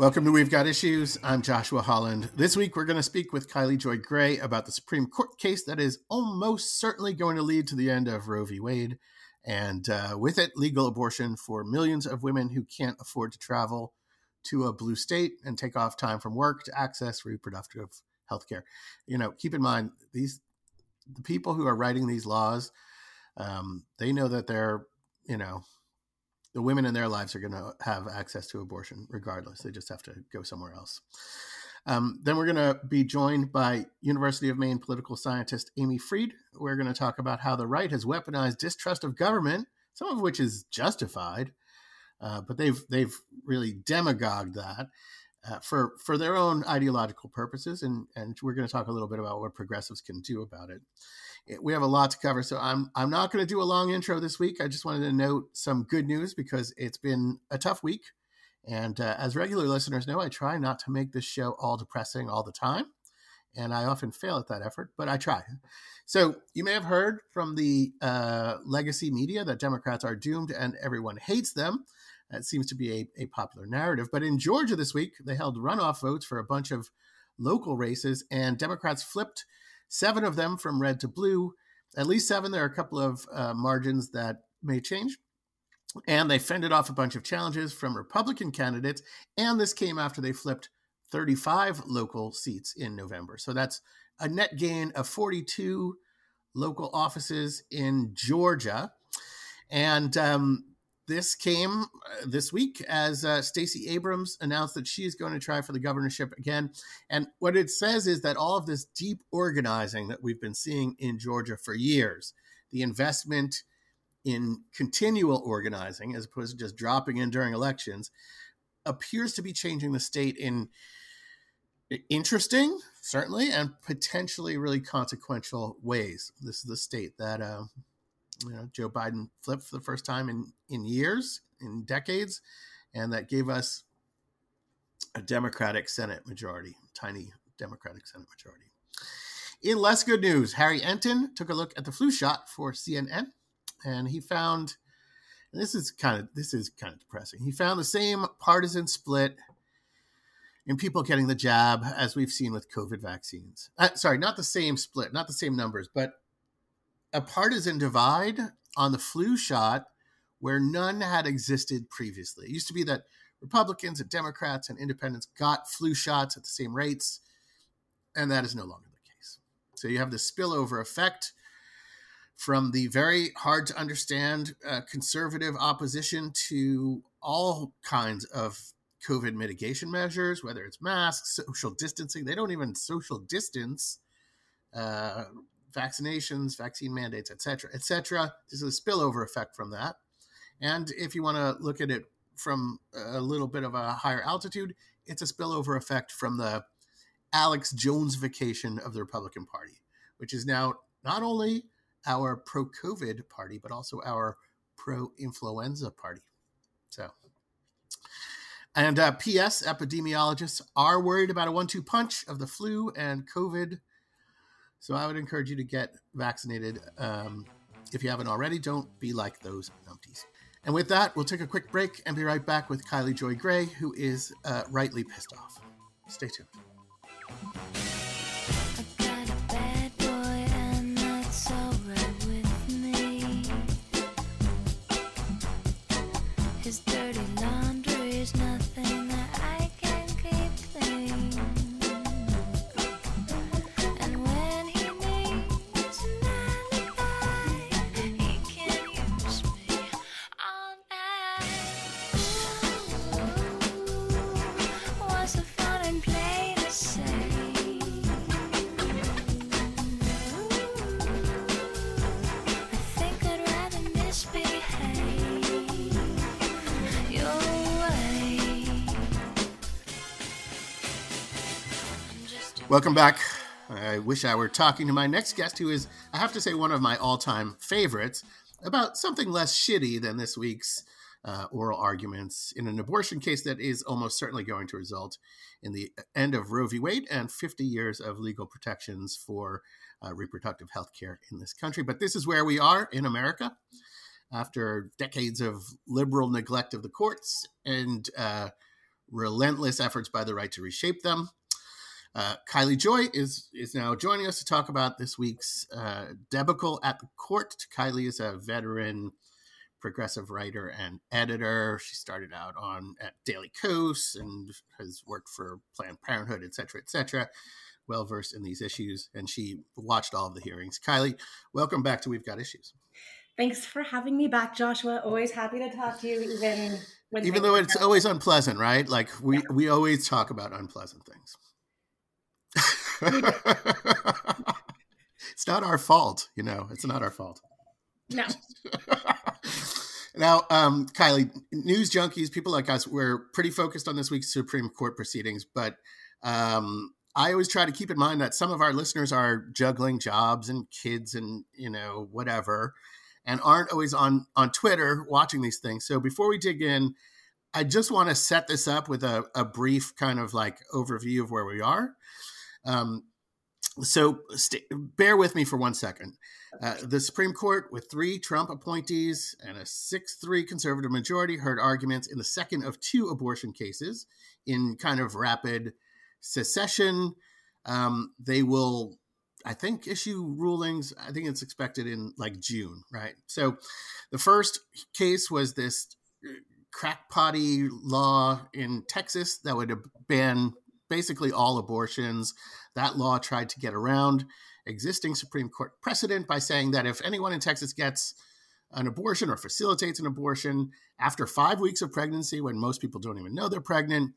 Welcome to We've Got Issues. I'm Joshua Holland. This week, we're going to speak with Kylie Joy Gray about the Supreme Court case that is almost certainly going to lead to the end of Roe v. Wade, and uh, with it, legal abortion for millions of women who can't afford to travel to a blue state and take off time from work to access reproductive health care. You know, keep in mind, these the people who are writing these laws, um, they know that they're, you know, the women in their lives are going to have access to abortion regardless. They just have to go somewhere else. Um, then we're going to be joined by University of Maine political scientist Amy Fried. We're going to talk about how the right has weaponized distrust of government, some of which is justified, uh, but they've they've really demagogued that uh, for for their own ideological purposes, and and we're going to talk a little bit about what progressives can do about it we have a lot to cover. So I'm I'm not going to do a long intro this week. I just wanted to note some good news because it's been a tough week, and uh, as regular listeners know, I try not to make this show all depressing all the time, and I often fail at that effort, but I try. So you may have heard from the uh, legacy media that Democrats are doomed and everyone hates them. That seems to be a, a popular narrative. But in Georgia this week, they held runoff votes for a bunch of local races, and Democrats flipped seven of them from red to blue. At least seven. There are a couple of uh, margins that may change. And they fended off a bunch of challenges from Republican candidates. And this came after they flipped 35 local seats in November. So that's a net gain of 42 local offices in Georgia. And um, this came uh, this week as uh, Stacey Abrams announced that she is going to try for the governorship again. And what it says is that all of this deep organizing that we've been seeing in Georgia for years, the investment in continual organizing as opposed to just dropping in during elections, appears to be changing the state in interesting, certainly, and potentially really consequential ways. This is the state that uh, you know, Joe Biden flipped for the first time in in years, in decades, and that gave us a Democratic Senate majority, tiny Democratic Senate majority. In less good news, Harry Enten took a look at the flu shot for CNN, and he found and this is kind of this is kind of depressing. He found the same partisan split in people getting the jab as we've seen with COVID vaccines. Uh, sorry, not the same split, not the same numbers, but a partisan divide on the flu shot where none had existed previously. It used to be that Republicans and Democrats and independents got flu shots at the same rates, and that is no longer the case. So you have the spillover effect from the very hard to understand uh, conservative opposition to all kinds of COVID mitigation measures, whether it's masks, social distancing. They don't even social distance uh, vaccinations, vaccine mandates, et cetera, et cetera. There's a spillover effect from that. And if you want to look at it from a little bit of a higher altitude, it's a spillover effect from the Alex Jones vacation of the Republican Party, which is now not only our pro COVID party, but also our pro influenza party. So, and uh, P.S. Epidemiologists are worried about a one two punch of the flu and COVID so I would encourage you to get vaccinated. Um, if you haven't already, don't be like those numpties. And with that, we'll take a quick break and be right back with Kylie Joy Gray, who is uh, rightly pissed off. Stay tuned. Welcome back. I wish I were talking to my next guest, who is, I have to say, one of my all time favorites, about something less shitty than this week's uh, oral arguments in an abortion case that is almost certainly going to result in the end of Roe v. Wade and 50 years of legal protections for uh, reproductive health care in this country. But this is where we are in America after decades of liberal neglect of the courts and uh, relentless efforts by the right to reshape them. Uh, Kylie Joy is is now joining us to talk about this week's uh, debacle at the court. Kylie is a veteran progressive writer and editor. She started out on at Daily Kos and has worked for Planned Parenthood, et cetera, et cetera. Well versed in these issues, and she watched all of the hearings. Kylie, welcome back to We've Got Issues. Thanks for having me back, Joshua. Always happy to talk to you, even when even though it's always unpleasant, right? Like we yeah. we always talk about unpleasant things. it's not our fault, you know. It's not our fault. No. now, um, Kylie, news junkies, people like us, we're pretty focused on this week's Supreme Court proceedings, but um, I always try to keep in mind that some of our listeners are juggling jobs and kids and you know whatever, and aren't always on on Twitter watching these things. So before we dig in, I just want to set this up with a, a brief kind of like overview of where we are. Um, so st- bear with me for one second. Uh, the Supreme Court, with three Trump appointees and a 6 3 conservative majority, heard arguments in the second of two abortion cases in kind of rapid succession. Um, they will, I think, issue rulings. I think it's expected in like June, right? So the first case was this uh, crackpotty law in Texas that would ban basically all abortions. That law tried to get around existing Supreme Court precedent by saying that if anyone in Texas gets an abortion or facilitates an abortion after five weeks of pregnancy, when most people don't even know they're pregnant,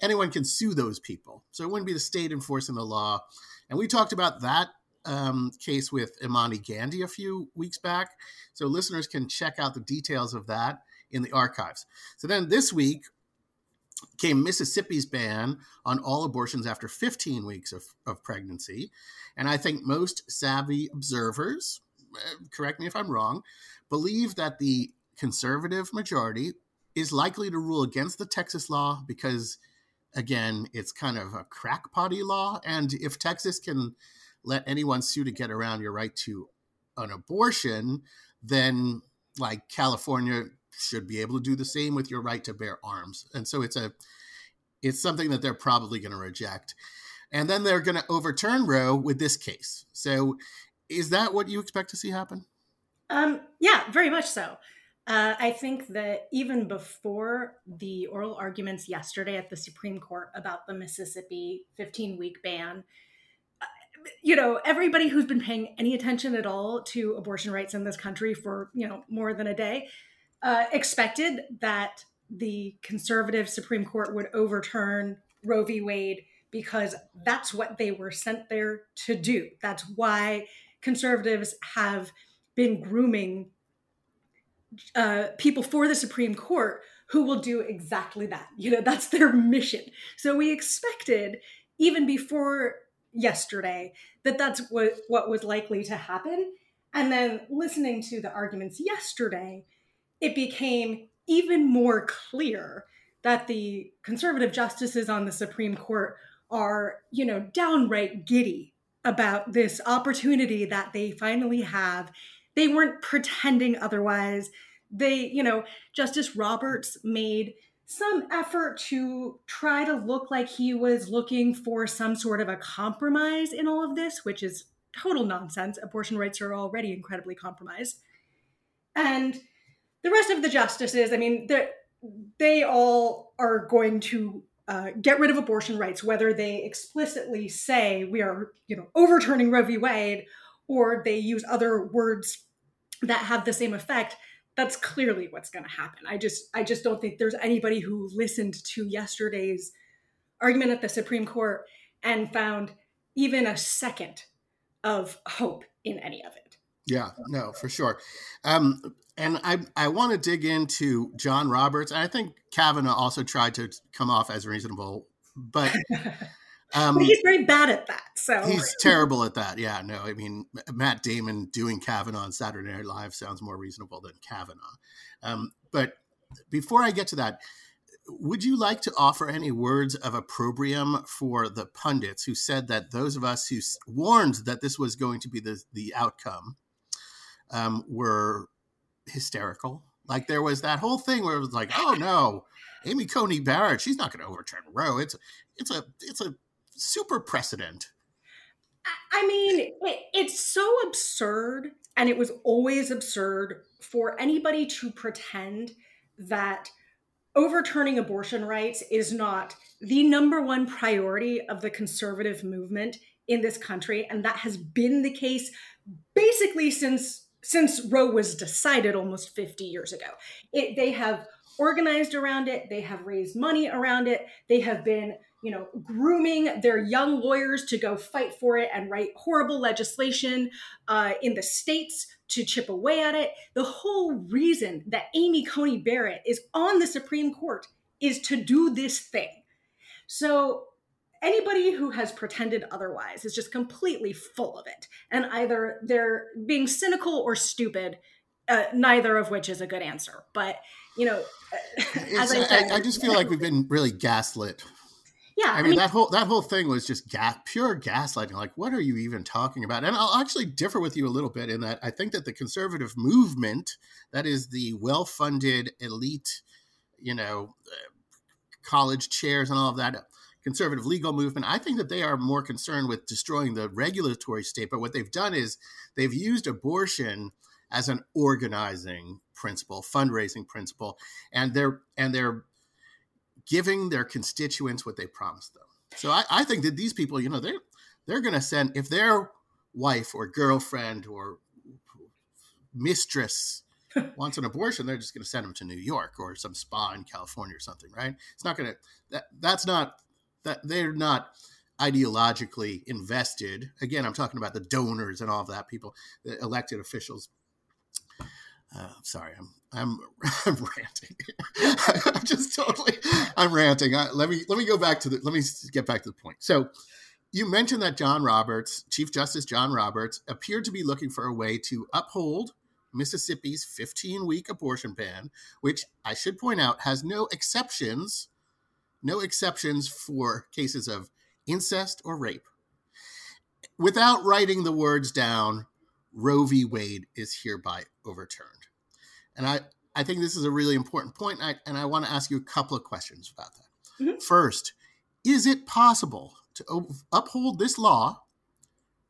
anyone can sue those people. So it wouldn't be the state enforcing the law. And we talked about that um, case with Imani Gandy a few weeks back. So listeners can check out the details of that in the archives. So then this week, came Mississippi's ban on all abortions after 15 weeks of, of pregnancy. And I think most savvy observers, uh, correct me if I'm wrong, believe that the conservative majority is likely to rule against the Texas law because, again, it's kind of a crackpotty law. And if Texas can let anyone sue to get around your right to an abortion, then like California should be able to do the same with your right to bear arms. And so it's a it's something that they're probably going to reject. And then they're going to overturn Roe with this case. So is that what you expect to see happen? Um, yeah, very much so. Uh, I think that even before the oral arguments yesterday at the Supreme Court about the Mississippi 15 week ban, you know, everybody who's been paying any attention at all to abortion rights in this country for, you know, more than a day uh, expected that the conservative Supreme Court would overturn Roe v. Wade because that's what they were sent there to do. That's why conservatives have been grooming uh, people for the Supreme Court who will do exactly that. You know, that's their mission. So we expected, even before yesterday, that that's what, what was likely to happen. And then listening to the arguments yesterday, it became even more clear that the conservative justices on the Supreme Court are, you know, downright giddy about this opportunity that they finally have. They weren't pretending otherwise. They, you know, Justice Roberts made some effort to try to look like he was looking for some sort of a compromise in all of this, which is total nonsense. Abortion rights are already incredibly compromised. And the rest of the justices, I mean, they all are going to uh, get rid of abortion rights, whether they explicitly say we are, you know, overturning Roe v. Wade, or they use other words that have the same effect. That's clearly what's going to happen. I just, I just don't think there's anybody who listened to yesterday's argument at the Supreme Court and found even a second of hope in any of it. Yeah, no, for sure. Um, and I I want to dig into John Roberts. I think Kavanaugh also tried to come off as reasonable, but um, he's very bad at that. So he's terrible at that. Yeah, no, I mean Matt Damon doing Kavanaugh on Saturday Night Live sounds more reasonable than Kavanaugh. Um, but before I get to that, would you like to offer any words of opprobrium for the pundits who said that those of us who warned that this was going to be the the outcome um, were hysterical Like there was that whole thing where it was like, oh no, Amy Coney Barrett, she's not going to overturn Roe. It's it's a it's a super precedent. I mean, it, it's so absurd, and it was always absurd for anybody to pretend that overturning abortion rights is not the number one priority of the conservative movement in this country and that has been the case basically since since Roe was decided almost 50 years ago. It, they have organized around it, they have raised money around it, they have been, you know, grooming their young lawyers to go fight for it and write horrible legislation uh, in the states to chip away at it. The whole reason that Amy Coney Barrett is on the Supreme Court is to do this thing. So anybody who has pretended otherwise is just completely full of it. And either they're being cynical or stupid, uh, neither of which is a good answer. But, you know, as I, said, I, I, just feel like we've been really gaslit. Yeah, I mean, I mean, that whole that whole thing was just gas, pure gaslighting. Like, what are you even talking about? And I'll actually differ with you a little bit in that I think that the conservative movement, that is the well-funded elite, you know, uh, college chairs and all of that, conservative legal movement. I think that they are more concerned with destroying the regulatory state. But what they've done is they've used abortion as an organizing principle, fundraising principle, and they're and they're giving their constituents what they promised them. So I, I think that these people, you know, they're they're going to send if their wife or girlfriend or mistress wants an abortion, they're just going to send them to New York or some spa in California or something, right? It's not going to that that's not that they're not ideologically invested. Again, I'm talking about the donors and all of that, people, the elected officials. Uh, sorry, I'm I'm I'm ranting. I'm just totally I'm ranting. I, let me let me go back to the let me get back to the point. So you mentioned that John Roberts, Chief Justice John Roberts, appeared to be looking for a way to uphold Mississippi's 15 week abortion ban, which I should point out has no exceptions no exceptions for cases of incest or rape. Without writing the words down, Roe v. Wade is hereby overturned. And I, I think this is a really important point, and I, and I want to ask you a couple of questions about that. Mm-hmm. First, is it possible to uphold this law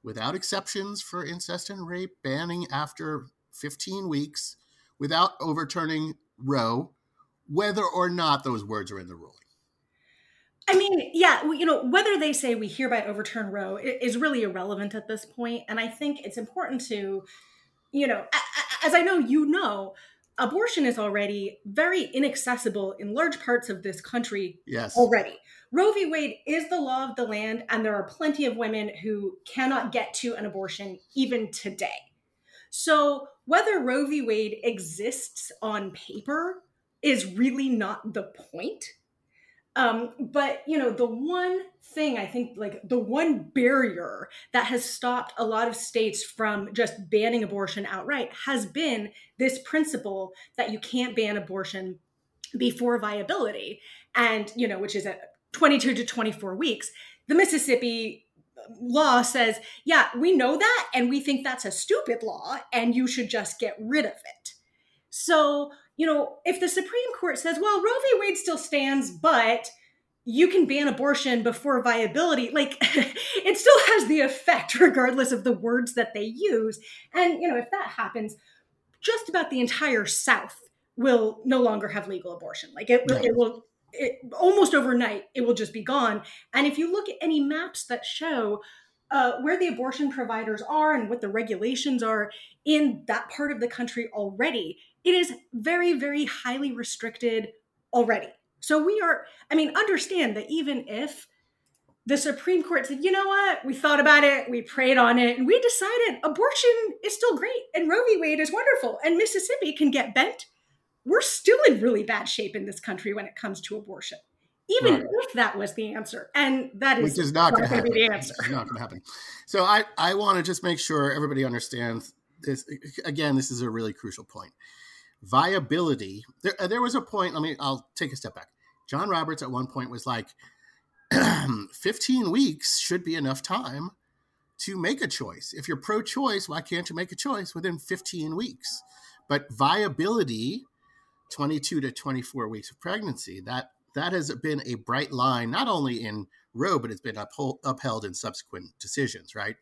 without exceptions for incest and rape, banning after 15 weeks, without overturning Roe, whether or not those words are in the ruling? I mean, yeah, you know, whether they say we hereby overturn Roe is really irrelevant at this point, and I think it's important to, you know, as I know you know, abortion is already very inaccessible in large parts of this country yes. already. Roe v. Wade is the law of the land, and there are plenty of women who cannot get to an abortion even today. So, whether Roe v. Wade exists on paper is really not the point um, but you know, the one thing I think, like the one barrier that has stopped a lot of states from just banning abortion outright has been this principle that you can't ban abortion before viability, and you know, which is at 22 to 24 weeks. The Mississippi law says, yeah, we know that, and we think that's a stupid law, and you should just get rid of it. So you know, if the Supreme Court says, well, Roe v. Wade still stands, but you can ban abortion before viability, like it still has the effect regardless of the words that they use. And, you know, if that happens, just about the entire South will no longer have legal abortion. Like it, it will, it, almost overnight, it will just be gone. And if you look at any maps that show uh, where the abortion providers are and what the regulations are in that part of the country already, it is very, very highly restricted already. So we are, I mean, understand that even if the Supreme Court said, you know what, we thought about it, we prayed on it, and we decided abortion is still great and Roe v. Wade is wonderful and Mississippi can get bent, we're still in really bad shape in this country when it comes to abortion even right. if that was the answer. And that is, Which is not, going to be the answer. It's not going to happen. So I, I want to just make sure everybody understands this. Again, this is a really crucial point. Viability. There, uh, there was a point. Let me. I'll take a step back. John Roberts at one point was like, 15 weeks should be enough time to make a choice. If you're pro choice, why can't you make a choice within 15 weeks? But viability 22 to 24 weeks of pregnancy. That that has been a bright line, not only in Roe, but it's been uphold, upheld in subsequent decisions, right?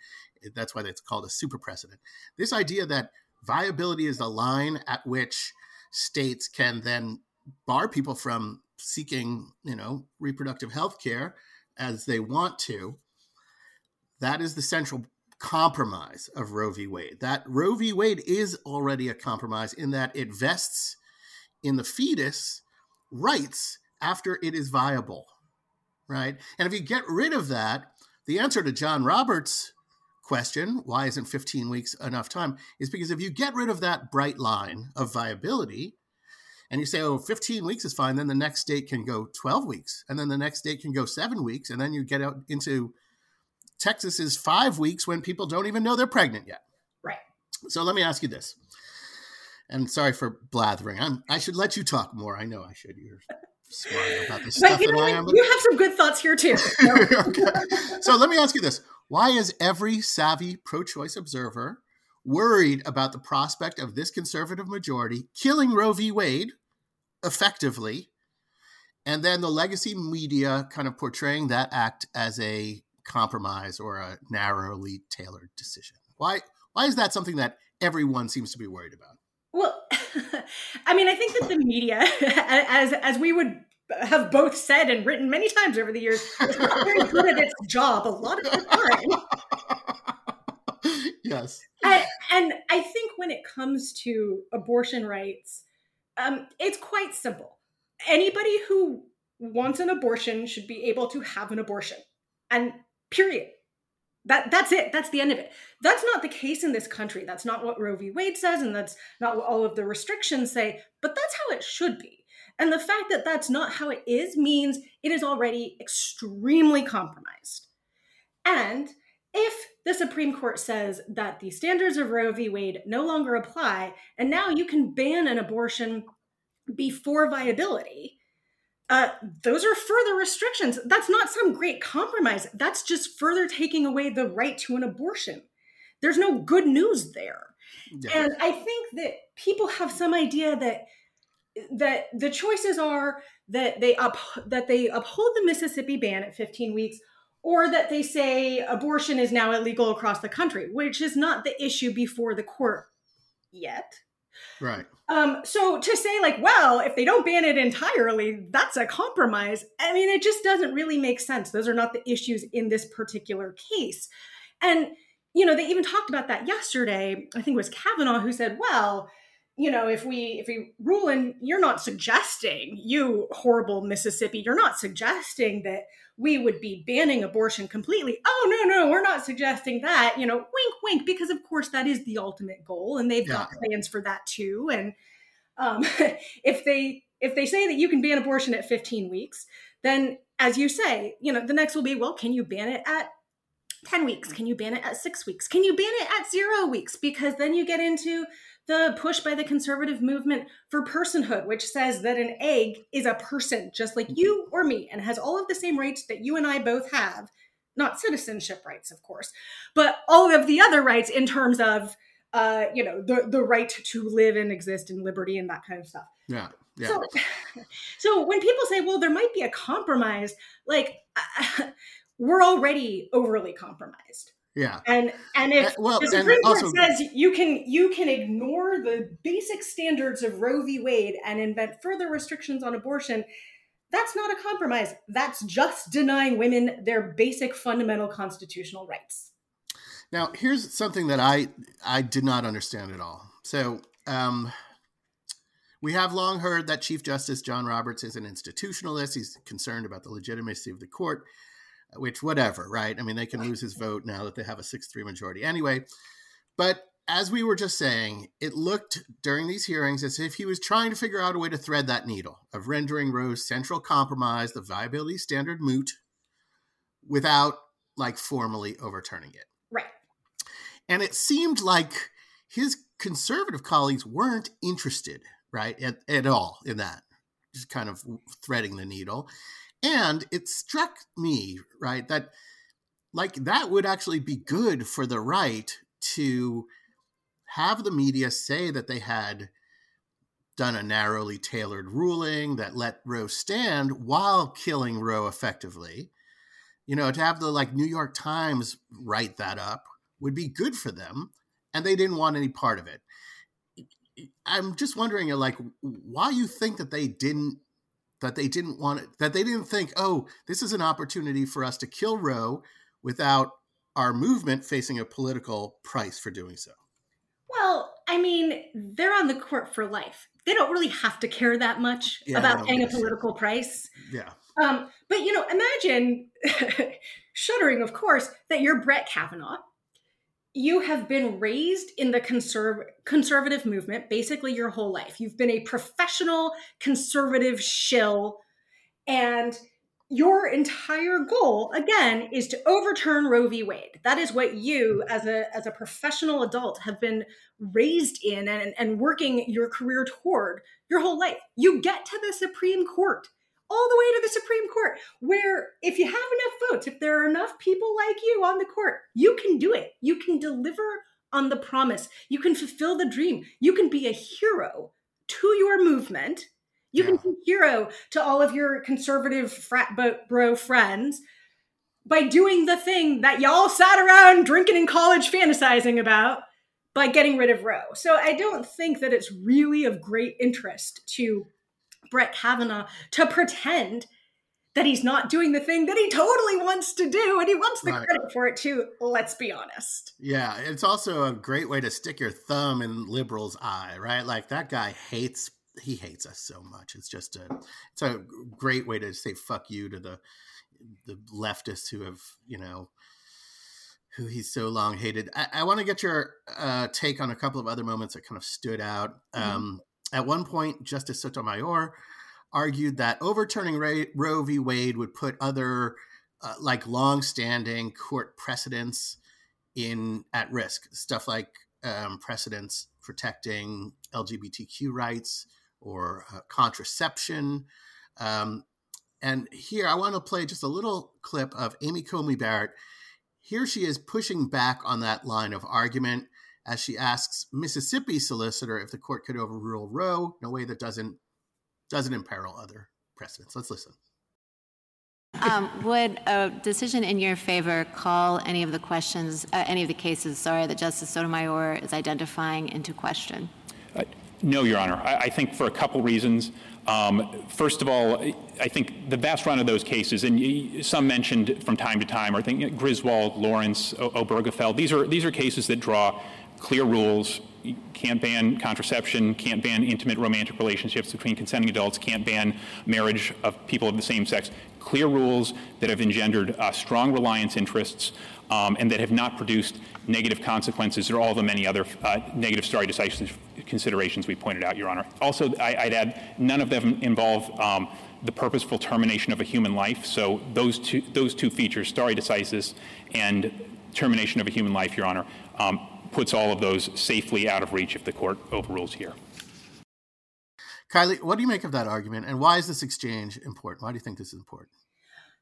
That's why it's called a super precedent. This idea that viability is the line at which states can then bar people from seeking, you know, reproductive health care as they want to, that is the central compromise of Roe v. Wade. That Roe v. Wade is already a compromise in that it vests in the fetus rights after it is viable, right? And if you get rid of that, the answer to John Roberts' question, why isn't 15 weeks enough time, is because if you get rid of that bright line of viability, and you say, oh, 15 weeks is fine, then the next state can go 12 weeks, and then the next state can go seven weeks, and then you get out into Texas is five weeks when people don't even know they're pregnant yet. Right. So let me ask you this. And sorry for blathering. I'm, I should let you talk more. I know I should. You're smarter about this but stuff you know, am. But... You have some good thoughts here too. okay. So let me ask you this: Why is every savvy pro-choice observer worried about the prospect of this conservative majority killing Roe v. Wade effectively, and then the legacy media kind of portraying that act as a compromise or a narrowly tailored decision? Why why is that something that everyone seems to be worried about? Well, I mean, I think that the media, as as we would have both said and written many times over the years, it's not very good at its job a lot of the time. yes. And, and, I think when it comes to abortion rights, um, it's quite simple. Anybody who wants an abortion should be able to have an abortion. And period. That that's it. That's the end of it. That's not the case in this country. That's not what Roe v. Wade says, and that's not what all of the restrictions say. But that's how it should be. And the fact that that's not how it is means it is already extremely compromised. And if the Supreme Court says that the standards of Roe v. Wade no longer apply, and now you can ban an abortion before viability, uh, those are further restrictions. That's not some great compromise. That's just further taking away the right to an abortion. There's no good news there. Yeah. And I think that people have some idea that that the choices are that they up that they uphold the Mississippi ban at 15 weeks or that they say abortion is now illegal across the country, which is not the issue before the court yet. Right. Um, so to say like, well, if they don't ban it entirely, that's a compromise. I mean, it just doesn't really make sense. Those are not the issues in this particular case. And you know, they even talked about that yesterday. I think it was Kavanaugh who said, well, you know, if we if we rule in, you're not suggesting, you horrible Mississippi, you're not suggesting that we would be banning abortion completely. Oh, no, no, we're not suggesting that. You know, wink, wink, because of course that is the ultimate goal, and they've yeah. got plans for that too. And um, if they if they say that you can ban abortion at 15 weeks, then as you say, you know, the next will be, well, can you ban it at 10 weeks? Can you ban it at six weeks? Can you ban it at zero weeks? Because then you get into the push by the conservative movement for personhood, which says that an egg is a person just like you or me and has all of the same rights that you and I both have. Not citizenship rights, of course, but all of the other rights in terms of, uh, you know, the, the right to live and exist in liberty and that kind of stuff. Yeah. Yeah. So, so when people say, well, there might be a compromise, like we're already overly compromised. Yeah. And and if uh, well, the Supreme Court also, says you can you can ignore the basic standards of Roe v. Wade and invent further restrictions on abortion, that's not a compromise. That's just denying women their basic fundamental constitutional rights. Now, here's something that I I did not understand at all. So, um, we have long heard that Chief Justice John Roberts is an institutionalist. He's concerned about the legitimacy of the court which whatever, right? I mean, they can lose his vote now that they have a 6 3 majority anyway. But as we were just saying, it looked during these hearings as if he was trying to figure out a way to thread that needle of rendering Roe's central compromise, the viability standard, moot without like formally overturning it. Right. And it seemed like his conservative colleagues weren't interested, right, at, at all in that, just kind of threading the needle. And it struck me, right, that like that would actually be good for the right to have the media say that they had done a narrowly tailored ruling that let Roe stand while killing Roe effectively. You know, to have the like New York Times write that up would be good for them, and they didn't want any part of it. I'm just wondering, like, why you think that they didn't that they didn't want it, that they didn't think, oh, this is an opportunity for us to kill Roe without our movement facing a political price for doing so. Well, I mean, they're on the court for life. They don't really have to care that much yeah, about paying a political price. Yeah. Um, but you know, imagine shuddering, of course, that you're Brett Kavanaugh you have been raised in the conserv- conservative movement basically your whole life. You've been a professional conservative shill, and your entire goal, again, is to overturn Roe v. Wade. That is what you, as a as a professional adult, have been raised in and, and working your career toward your whole life. You get to the Supreme Court all the way to the Supreme Court, where if you have enough votes, if there are enough people like you on the court, you can do it. You can deliver on the promise. You can fulfill the dream. You can be a hero to your movement. You yeah. can be a hero to all of your conservative frat bro friends by doing the thing that y'all sat around drinking in college fantasizing about by getting rid of Roe. So I don't think that it's really of great interest to Brett Kavanaugh to pretend that he's not doing the thing that he totally wants to do and he wants the right. credit for it too. Let's be honest. Yeah it's also a great way to stick your thumb in liberals eye right? Like that guy hates he hates us so much. It's just a it's a great way to say fuck you to the the leftists who have you know who he's so long hated. I, I want to get your uh, take on a couple of other moments that kind of stood out. Mm-hmm. um, at one point, Justice Sotomayor argued that overturning Roe v. Wade would put other, uh, like, long-standing court precedents in at risk. Stuff like um, precedents protecting LGBTQ rights or uh, contraception. Um, and here, I want to play just a little clip of Amy Coney Barrett. Here she is pushing back on that line of argument as she asks Mississippi solicitor if the court could overrule Roe in a way that doesn't doesn't imperil other precedents. Let's listen. Um, would a decision in your favor call any of the questions, uh, any of the cases, sorry, that Justice Sotomayor is identifying into question? Uh, no, Your Honor. I, I, think for a couple reasons. Um, first of all, I think the vast run of those cases, and some mentioned from time to time, I think Griswold, Lawrence, o- Obergefell, these are, these are cases that draw clear rules. You can't ban contraception, can't ban intimate romantic relationships between consenting adults, can't ban marriage of people of the same sex. Clear rules that have engendered uh, strong reliance interests um, and that have not produced negative consequences or all the many other uh, negative stare decisis considerations we pointed out, Your Honor. Also, I, would add, none of them involve um, the purposeful termination of a human life. So those two, those two features, stare decisis and termination of a human life, Your Honor, um, puts all of those safely out of reach if the court overrules here. Kylie, what do you make of that argument, and why is this exchange important? Why do you think this is important?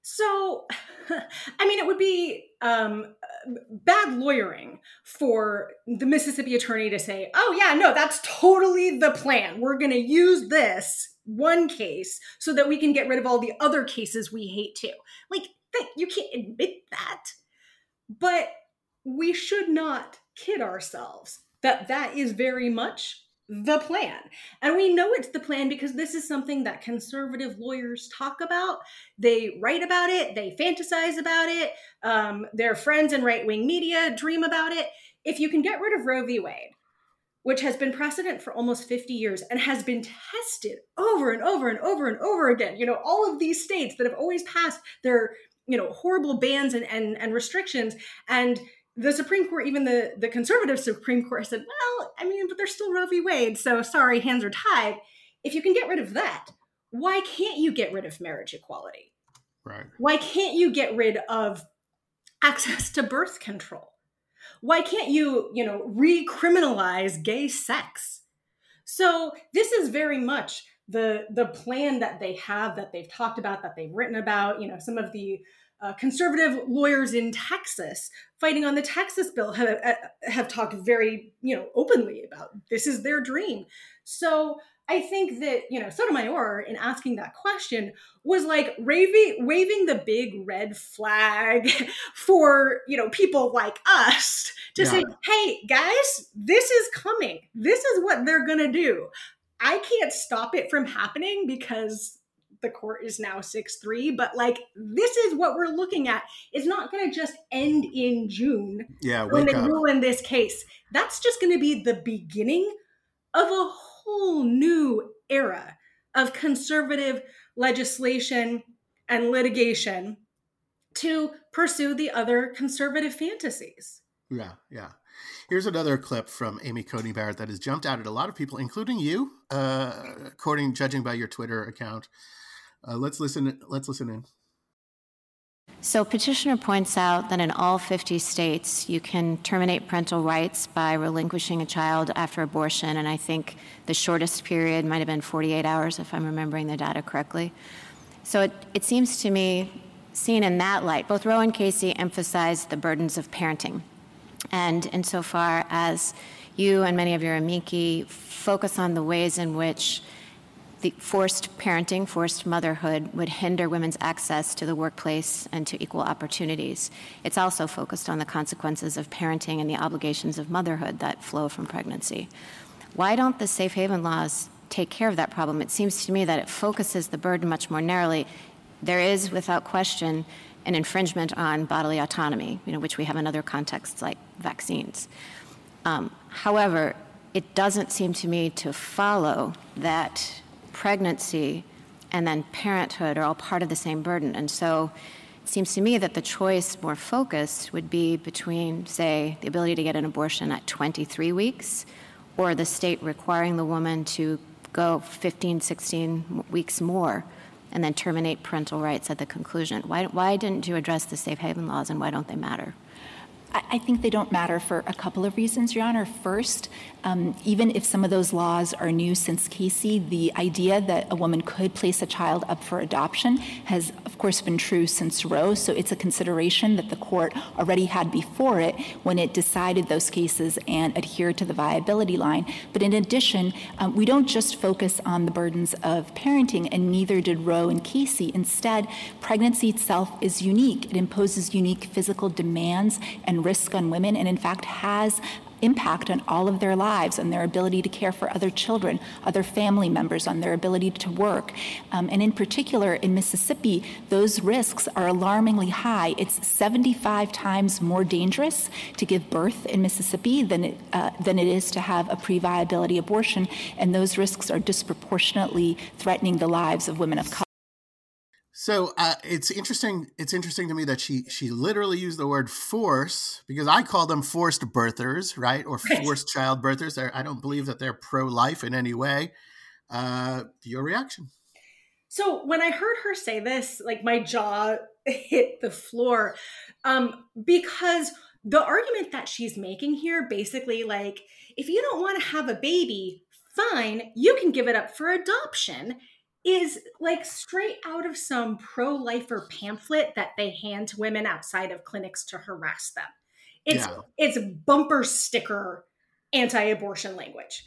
So, I mean, it would be um, bad lawyering for the Mississippi attorney to say, oh, yeah, no, that's totally the plan. We're going to use this one case so that we can get rid of all the other cases we hate too. Like, you can't admit that. But we should not kid ourselves that that is very much the plan. And we know it's the plan because this is something that conservative lawyers talk about. They write about it, they fantasize about it, um, their friends in right wing media dream about it. If you can get rid of Roe v. Wade, which has been precedent for almost 50 years and has been tested over and over and over and over again, you know, all of these states that have always passed their, you know, horrible bans and, and, and restrictions and the Supreme Court, even the, the conservative Supreme Court, said, well, I mean, but there's still Roe v. Wade, so sorry, hands are tied. If you can get rid of that, why can't you get rid of marriage equality? Right. Why can't you get rid of access to birth control? Why can't you, you know, recriminalize gay sex? So this is very much the the plan that they have, that they've talked about, that they've written about. You know, some of the uh, conservative lawyers in Texas fighting on the Texas bill have, uh, have talked very, you know, openly about this is their dream. So I think that, you know, Sotomayor, in asking that question, was like waving, waving the big red flag for, you know, people like us to yeah. say, hey, guys, this is coming. This is what they're going to do. I can't stop it from happening because the court is now 6-3 but like this is what we're looking at. It's not going to just end in june yeah when they rule in this case. That's just going to be the beginning of a whole new era of conservative legislation and litigation to pursue the other conservative fantasies. Yeah yeah. Here's another clip from Amy Coney Barrett that has jumped out at a lot of people, including you, uh, according judging by your Twitter account. Uh, let's listen. Let's listen in. So, petitioner points out that in all 50 states, you can terminate parental rights by relinquishing a child after abortion, and I think the shortest period might have been 48 hours, if I'm remembering the data correctly. So, it, it seems to me, seen in that light, both Roe and Casey emphasized the burdens of parenting. And insofar as you and many of your amici focus on the ways in which the forced parenting, forced motherhood would hinder women's access to the workplace and to equal opportunities. It's also focused on the consequences of parenting and the obligations of motherhood that flow from pregnancy. Why don't the safe haven laws take care of that problem? It seems to me that it focuses the burden much more narrowly. There is, without question, an infringement on bodily autonomy, you know, which we have in other contexts like vaccines. Um, however, it doesn't seem to me to follow that pregnancy and then parenthood are all part of the same burden. And so it seems to me that the choice more focused would be between, say, the ability to get an abortion at 23 weeks or the state requiring the woman to go 15, 16 weeks more and then terminate parental rights at the conclusion. Why, why didn't you address the safe haven laws and why don't they matter? I think they don't matter for a couple of reasons, Your Honor. First, um, even if some of those laws are new since Casey, the idea that a woman could place a child up for adoption has, of course, been true since Roe. So it's a consideration that the court already had before it when it decided those cases and adhered to the viability line. But in addition, um, we don't just focus on the burdens of parenting, and neither did Roe and Casey. Instead, pregnancy itself is unique. It imposes unique physical demands and risk on women, and in fact has impact on all of their lives, on their ability to care for other children, other family members, on their ability to work. Um, and in particular, in Mississippi, those risks are alarmingly high. It's 75 times more dangerous to give birth in Mississippi than it, uh, than it is to have a pre viability abortion, and those risks are disproportionately threatening the lives of women of color. So uh, it's interesting. It's interesting to me that she she literally used the word force because I call them forced birthers, right, or forced child birthers. I don't believe that they're pro life in any way. Uh, your reaction? So when I heard her say this, like my jaw hit the floor, um, because the argument that she's making here, basically, like if you don't want to have a baby, fine, you can give it up for adoption is like straight out of some pro lifer pamphlet that they hand to women outside of clinics to harass them. It's yeah. it's bumper sticker anti-abortion language.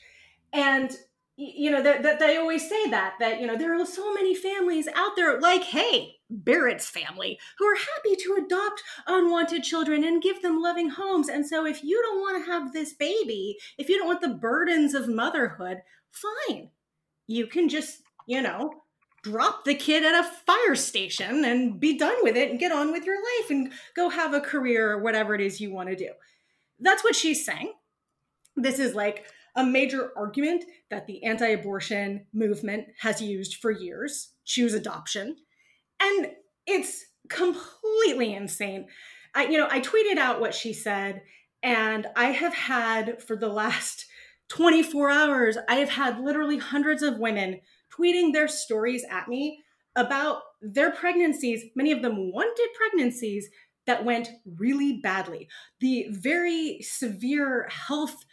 And you know that, that they always say that that you know there are so many families out there like hey barrett's family who are happy to adopt unwanted children and give them loving homes and so if you don't want to have this baby if you don't want the burdens of motherhood fine you can just you know, drop the kid at a fire station and be done with it and get on with your life and go have a career or whatever it is you want to do. That's what she's saying. This is like a major argument that the anti abortion movement has used for years choose adoption. And it's completely insane. I, you know, I tweeted out what she said, and I have had for the last 24 hours, I have had literally hundreds of women tweeting their stories at me about their pregnancies, many of them wanted pregnancies that went really badly. The very severe health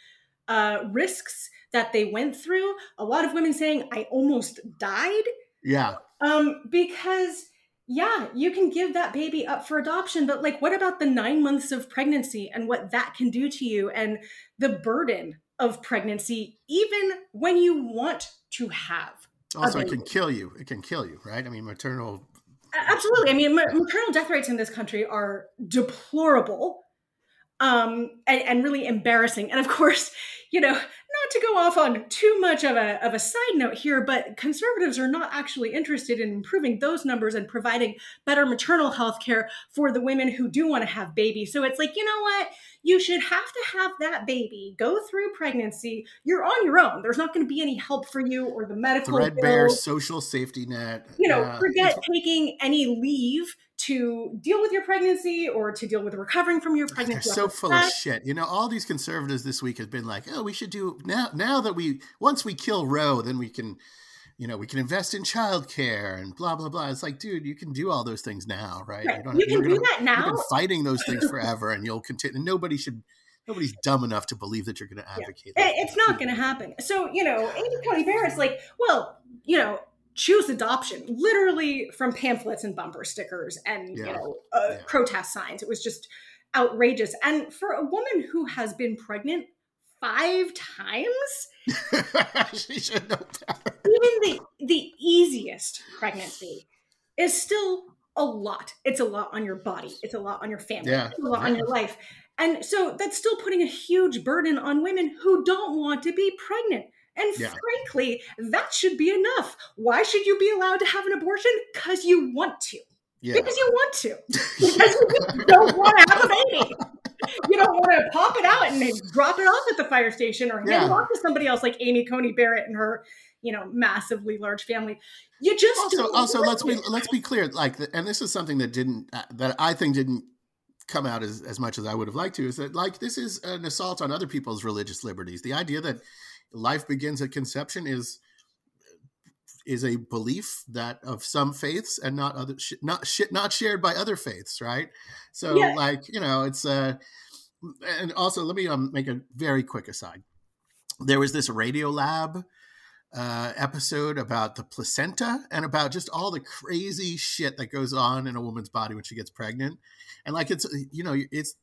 uh, risks that they went through. A lot of women saying, I almost died. Yeah. Um, because, yeah, you can give that baby up for adoption, but like, what about the nine months of pregnancy and what that can do to you and the burden of pregnancy, even when you want to have. Also, it can kill you. It can kill you, right? I mean, maternal. Absolutely. I mean, maternal death rates in this country are deplorable um, and, and really embarrassing. And of course, you know, to go off on too much of a, of a side note here, but conservatives are not actually interested in improving those numbers and providing better maternal health care for the women who do want to have babies. So it's like, you know what? You should have to have that baby go through pregnancy. You're on your own. There's not going to be any help for you or the medical. Red Bear social safety net. You know, uh, forget taking any leave to deal with your pregnancy or to deal with recovering from your pregnancy. They're so full of shit. You know, all these conservatives this week have been like, "Oh, we should do now. Now that we once we kill Roe, then we can, you know, we can invest in childcare and blah blah blah." It's like, dude, you can do all those things now, right? right. You, don't, you can do gonna, that now. You've been fighting those things forever, and you'll continue. And Nobody should. Nobody's dumb enough to believe that you're going to advocate. Yeah. It's not going to happen. So you know, Amy Coney Barrett's like, well, you know, choose adoption literally from pamphlets and bumper stickers and yeah. you know uh, yeah. protest signs it was just outrageous and for a woman who has been pregnant five times she should know better. even the the easiest pregnancy is still a lot it's a lot on your body it's a lot on your family yeah. it's a lot on your life and so that's still putting a huge burden on women who don't want to be pregnant and yeah. frankly, that should be enough. Why should you be allowed to have an abortion? Because you want to. Yeah. Because you want to. Because you don't want to have a baby. You don't want to pop it out and drop it off at the fire station or hand yeah. it off to somebody else like Amy Coney Barrett and her, you know, massively large family. You just also also let's be let's be clear. Like, and this is something that didn't uh, that I think didn't come out as, as much as I would have liked to is that like this is an assault on other people's religious liberties. The idea that life begins at conception is is a belief that of some faiths and not other not not shared by other faiths right? So yeah. like you know it's uh and also let me um, make a very quick aside. There was this Radiolab uh, episode about the placenta and about just all the crazy shit that goes on in a woman's body when she gets pregnant. And like it's you know it's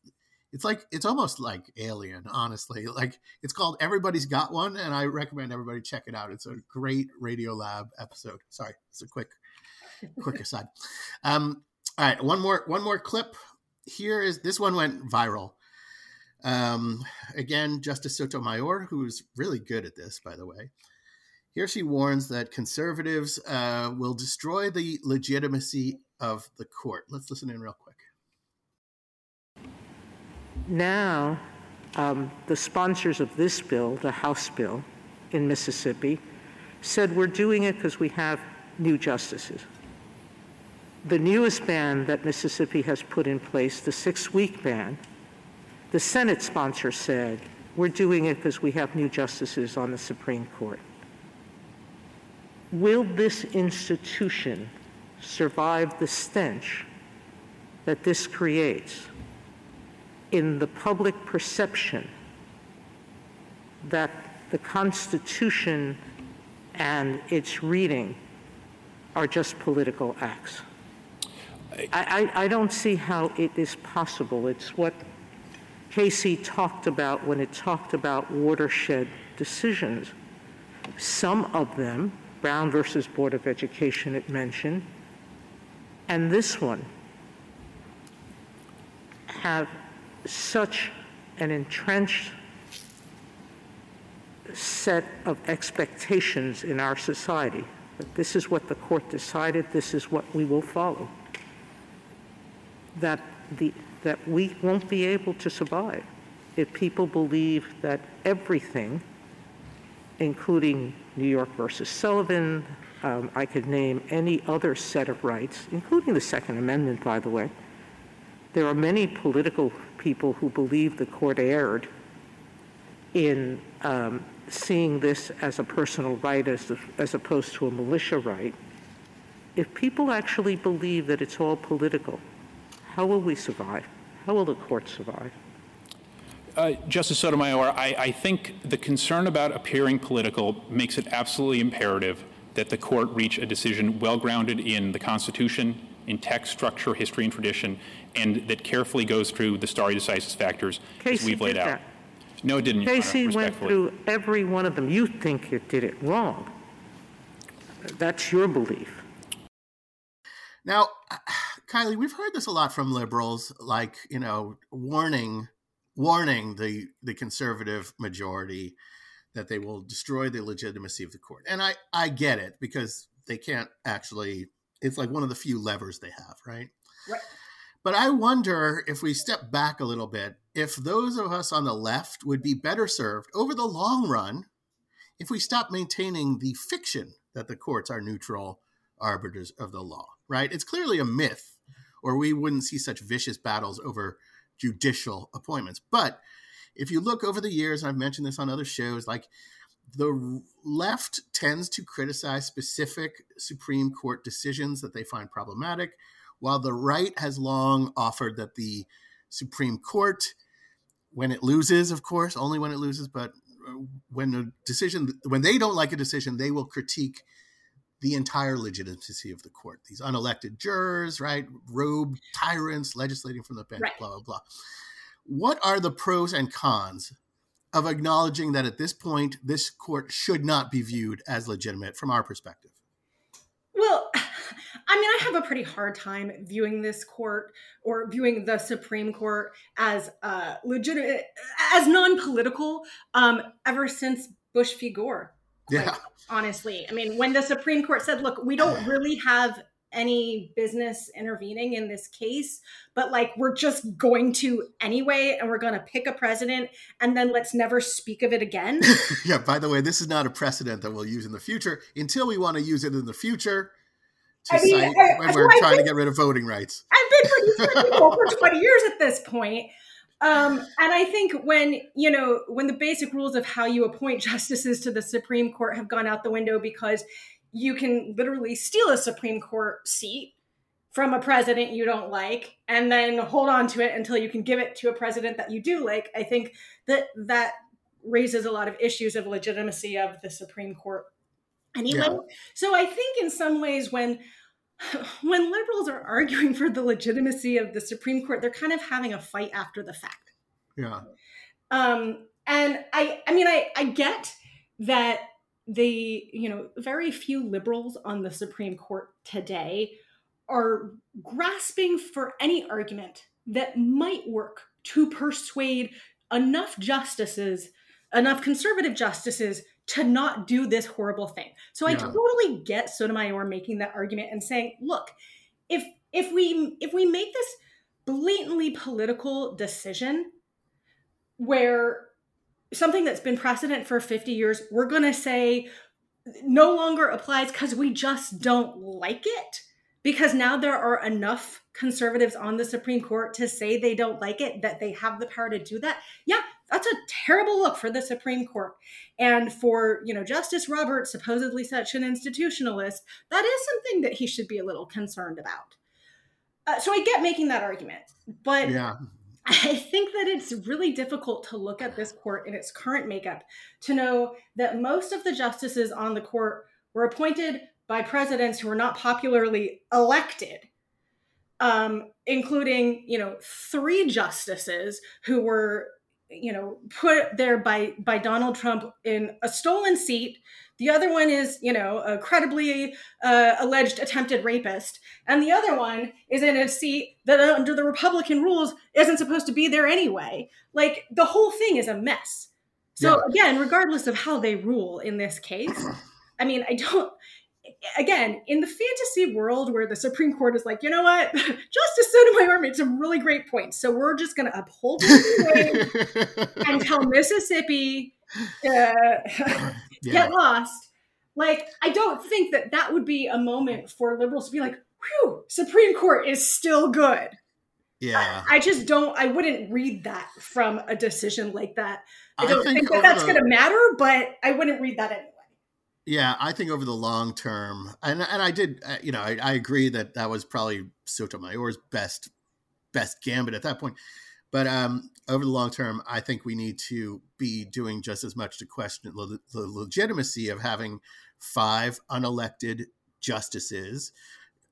it's like it's almost like alien honestly like it's called everybody's got one and i recommend everybody check it out. It's a great Radiolab episode. Sorry it's a quick quick aside. Um all right one more one more clip. Here is this one went viral. Um again justice sotomayor who's really good at this by the way. Here she warns that conservatives uh, will destroy the legitimacy of the court. Let's listen in real quick now, um, the sponsors of this bill, the House bill in Mississippi, said we're doing it because we have new justices. The newest ban that Mississippi has put in place, the six week ban, the Senate sponsor said we're doing it because we have new justices on the Supreme Court. Will this institution survive the stench that this creates? In the public perception that the Constitution and its reading are just political acts. I, I, I, don't see how it is possible. It's what Casey talked about when it talked about watershed decisions. Some of them, Brown versus Board of Education, it mentioned, and this one, have such an entrenched set of expectations in our society that this is what the court decided, this is what we will follow, that, the, that we won't be able to survive if people believe that everything, including New York versus Sullivan, um, I could name any other set of rights, including the Second Amendment, by the way. There are many political people who believe the court erred in um, seeing this as a personal right as, as opposed to a militia right, if people actually believe that it's all political, how will we survive? How will the court survive? Uh, Justice Sotomayor, I, I, think the concern about appearing political makes it absolutely imperative that the court reach a decision well grounded in the Constitution, in text, structure, history, and tradition, and that carefully goes through the stare decisis factors Casey we've laid out. That. No, it didn't. Your Honor, Casey went through every one of them. You think it did it wrong. That's your belief. Now, Kaili, we've heard this a lot from liberals, like you know, warning, warning the the conservative majority that they will destroy the legitimacy of the court. And I I get it because they can't actually. It's like one of the few levers they have, right? Right. But I wonder if we step back a little bit, if those of us on the left would be better served over the long run if we stop maintaining the fiction that the courts are neutral arbiters of the law, right? It's clearly a myth, or we wouldn't see such vicious battles over judicial appointments. But if you look over the years, and I've mentioned this on other shows, like the left tends to criticize specific Supreme Court decisions that they find problematic, while the right has long offered that the Supreme Court, when it loses, of course, only when it loses, but uh, when a decision, when they don't like a decision, they will critique the entire legitimacy of the court. These unelected jurors, right? Rogue tyrants legislating from the bench, Right. blah, blah, blah. What are the pros and cons of acknowledging that at this point, this court should not be viewed as legitimate from our perspective? Well, I mean, I have a pretty hard time viewing this court or viewing the Supreme Court as uh, legitimate, as non-political. Um, ever since Bush v. Gore, Yeah. honestly, I mean, when the Supreme Court said, "Look, we don't really have any business intervening in this case, but like we're just going to anyway, and we're going to pick a president, and then let's never speak of it again." yeah, by the way, this is not a precedent that we'll use in the future until we want to use it in the future to I mean, cite I- when we're trying to get rid of voting rights. I've been cynical for 20 years at this point. Um, and I think when, you know, when the basic rules of how you appoint justices to the Supreme Court have gone out the window because you can literally steal a Supreme Court seat from a president you don't like and then hold on to it until you can give it to a president that you do like, I think that that raises a lot of issues of legitimacy of the Supreme Court anyway. Yeah. So I think in some ways when when liberals are arguing for the legitimacy of the Supreme Court, they're kind of having a fight after the fact. Yeah. Um, and I, I mean, I, I get that the, you know, very few liberals on the Supreme Court today are grasping for any argument that might work to persuade enough justices, enough conservative justices to not do this horrible thing. So I totally get Sotomayor making that argument and saying, look, if if we if we make this blatantly political decision where something that's been precedent for 50 years, we're going to say no longer applies because we just don't like it. Because now there are enough conservatives on the Supreme Court to say they don't like it, that they have the power to do that. Yeah, that's a terrible look for the Supreme Court. And for, you know, Justice Roberts, supposedly such an institutionalist, that is something that he should be a little concerned about. Uh, so I get making that argument. But Yeah. I think that it's really difficult to look at this court in its current makeup to know that most of the justices on the court were appointed by presidents who were not popularly elected, um, including, you know, three justices who were, you know, put there by by Donald Trump in a stolen seat. The other one is, you know, a credibly uh, alleged attempted rapist, and the other one is in a seat that, under the Republican rules, isn't supposed to be there anyway. Like the whole thing is a mess. So Yeah. again, regardless of how they rule in this case, I mean, I don't. Again, in the fantasy world where the Supreme Court is like, you know what, Justice Sotomayor made some really great points, so we're just going to uphold and tell Mississippi uh, yeah. get lost. Like, I don't think that that would be a moment for liberals to be like, whew, Supreme Court is still good. Yeah. I just don't, I wouldn't read that from a decision like that. I I don't think think, that that's going to matter, but I wouldn't read that anyway. Yeah, I think over the long term, and and I did, uh, you know, I, I agree that that was probably Sotomayor's best best gambit at that point. But um, over the long term, I think we need to be doing just as much to question the legitimacy of having five unelected justices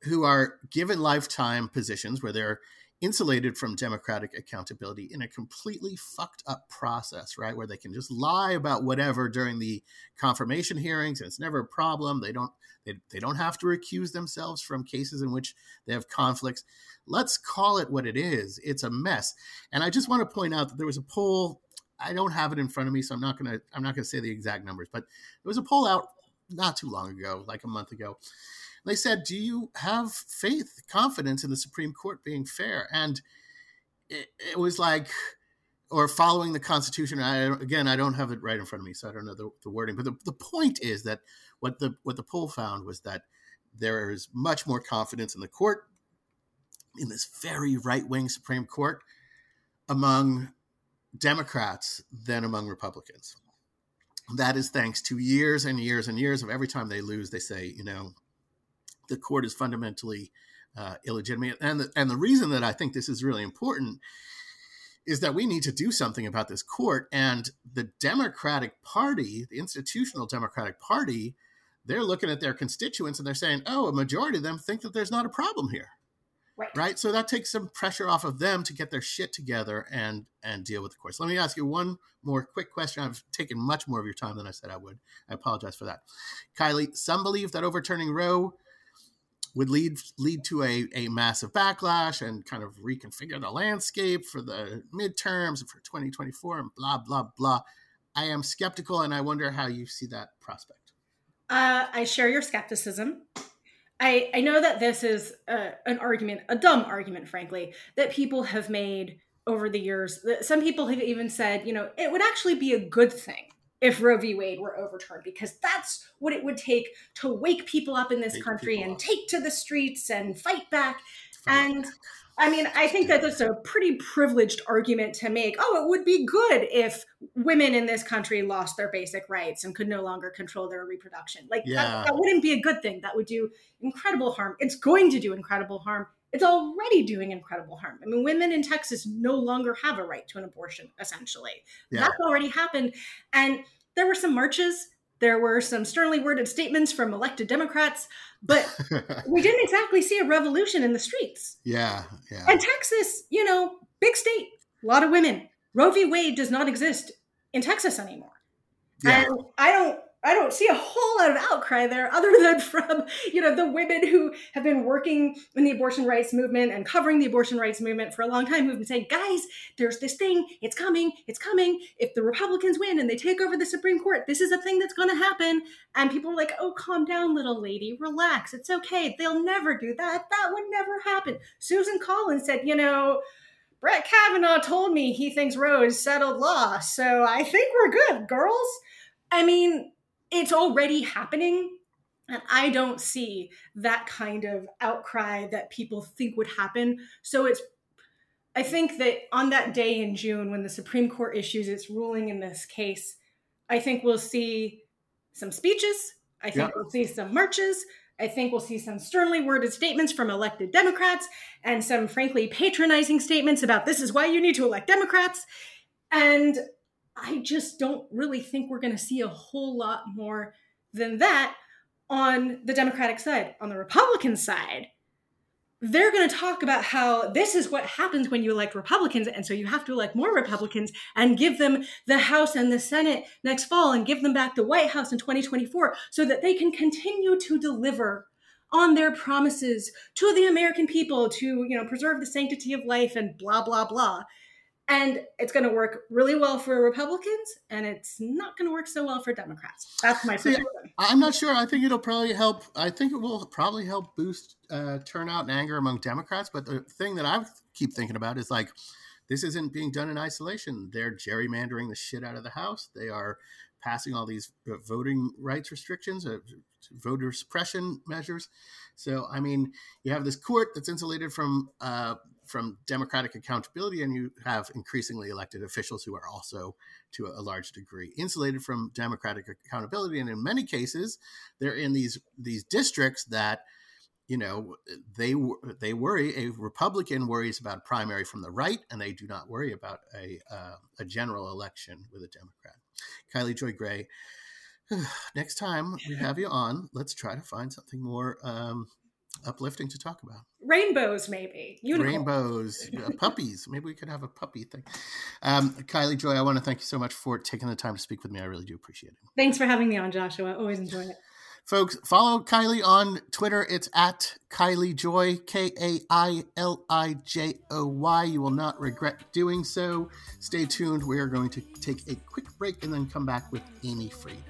who are given lifetime positions where they're insulated from democratic accountability in a completely fucked up process, right? Where they can just lie about whatever during the confirmation hearings, and it's never a problem. They don't they, they don't have to recuse themselves from cases in which they have conflicts. Let's call it what it is. It's a mess. And I just want to point out that there was a poll. I don't have it in front of me, so I'm not gonna I'm not gonna say the exact numbers, but there was a poll out not too long ago, like a month ago, they said, Do you have faith, confidence in the Supreme Court being fair? And it, it was like, or following the Constitution. I, again, I don't have it right in front of me, so I don't know the, the wording. But the, the point is that what the what the poll found was that there is much more confidence in the court, in this very right wing Supreme Court, among Democrats than among Republicans. That is thanks to years and years and years of every time they lose, they say, you know, the court is fundamentally uh, illegitimate. And the, and the reason that I think this is really important is that we need to do something about this court. And the Democratic Party, the institutional Democratic Party, they're looking at their constituents and they're saying, oh, a majority of them think that there's not a problem here. Right. right. So that takes some pressure off of them to get their shit together and and deal with the courts. Let me ask you one more quick question. I've taken much more of your time than I said I would. I apologize for that. Kaili, some believe that overturning Roe would lead lead to a, a massive backlash and kind of reconfigure the landscape for the midterms and for 2024 and blah blah blah. I am skeptical, and I wonder how you see that prospect. Uh, I share your skepticism. I, I know that this is a, an argument, a dumb argument, frankly, that people have made over the years. Some people have even said, you know, it would actually be a good thing if Roe v. Wade were overturned, because that's what it would take to wake people up in this wake country and up. take to the streets and fight back. Fight and. I mean, I think that that's a pretty privileged argument to make. Oh, it would be good if women in this country lost their basic rights and could no longer control their reproduction. Like, yeah. that, that wouldn't be a good thing. That would do incredible harm. It's going to do incredible harm. It's already doing incredible harm. I mean, women in Texas no longer have a right to an abortion, essentially. Yeah. That's already happened. And there were some marches there were some sternly worded statements from elected Democrats, but we didn't exactly see a revolution in the streets. Yeah, yeah. And Texas, you know, big state, a lot of women. Roe v. Wade does not exist in Texas anymore. Yeah. And I don't I don't see a whole lot of outcry there other than from, you know, the women who have been working in the abortion rights movement and covering the abortion rights movement for a long time who've been saying, guys, there's this thing, it's coming, it's coming. If the Republicans win and they take over the Supreme Court, this is a thing that's going to happen. And people are like, oh, calm down, little lady, relax. It's okay. They'll never do that. That would never happen. Susan Collins said, you know, Brett Kavanaugh told me he thinks Roe is settled law. So I think we're good, girls. I mean, it's already happening. And I don't see that kind of outcry that people think would happen. So it's, I think that on that day in June, when the Supreme Court issues its ruling in this case, I think we'll see some speeches. I think we'll see some marches. I think we'll see some sternly worded statements from elected Democrats and some frankly patronizing statements about this is why you need to elect Democrats. And I just don't really think we're going to see a whole lot more than that on the Democratic side. On the Republican side, they're going to talk about how this is what happens when you elect Republicans. And so you have to elect more Republicans and give them the House and the Senate next fall and give them back the White House in 2024 so that they can continue to deliver on their promises to the American people to, you know, preserve the sanctity of life and blah, blah, blah and it's going to work really well for Republicans, and it's not going to work so well for Democrats. That's my See, I'm not sure. I think it'll probably help. I think it will probably help boost uh, turnout and anger among Democrats. But the thing that I keep thinking about is like, this isn't being done in isolation. They're gerrymandering the shit out of the House. They are passing all these uh, voting rights restrictions, uh, voter suppression measures. So, I mean, you have this court that's insulated from uh, from democratic accountability, and you have increasingly elected officials who are also, to a large degree, insulated from democratic accountability. And in many cases, they're in these these districts that you know they they worry a republican worries about primary from the right and they do not worry about a uh, a general election with a democrat kaili joy gray next time we have you on let's try to find something more um, uplifting to talk about. Rainbows, maybe. Unicorns. Rainbows, uh, puppies. Maybe we could have a puppy thing. Um, Kaili Joy, I want to thank you so much for taking the time to speak with me. I really do appreciate it. Thanks for having me on, Joshua. Always enjoy it. Folks, follow Kaili on Twitter. It's at Kaili Joy, K A I L I J O Y. You will not regret doing so. Stay tuned. We are going to take a quick break and then come back with Amy Fried.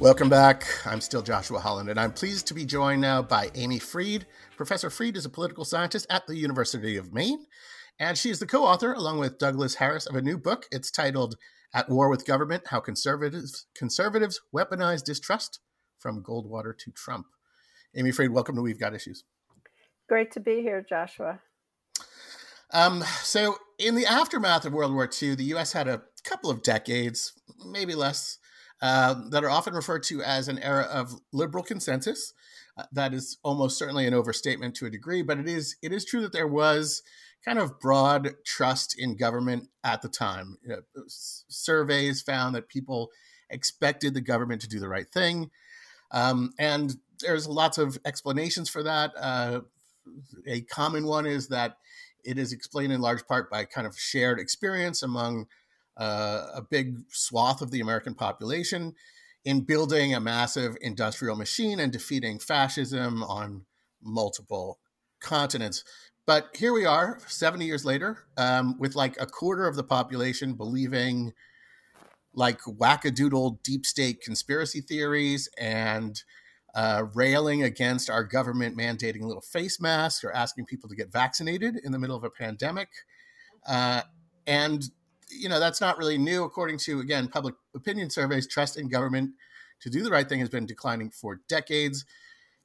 Welcome back. I'm still Joshua Holland, and I'm pleased to be joined now by Amy Fried. Professor Fried is a political scientist at the University of Maine, and she is the co author, along with Douglas Harris, of a new book. It's titled At War with Government How Conservatives, Conservatives Weaponize Distrust from Goldwater to Trump. Amy Fried, welcome to We've Got Issues. Great to be here, Joshua. Um, so, in the aftermath of World War II, the U.S. had a couple of decades, maybe less, uh, that are often referred to as an era of liberal consensus. Uh, that is almost certainly an overstatement to a degree, but it is it is true that there was kind of broad trust in government at the time. You know, surveys found that people expected the government to do the right thing, um, and there's lots of explanations for that. Uh, a common one is that it is explained in large part by kind of shared experience among uh, a big swath of the American population in building a massive industrial machine and defeating fascism on multiple continents. But here we are, 70 years later, um, with like a quarter of the population believing like wackadoodle deep state conspiracy theories and uh, railing against our government mandating little face masks or asking people to get vaccinated in the middle of a pandemic. Uh, and you know, that's not really new. According to, again, public opinion surveys, trust in government to do the right thing has been declining for decades.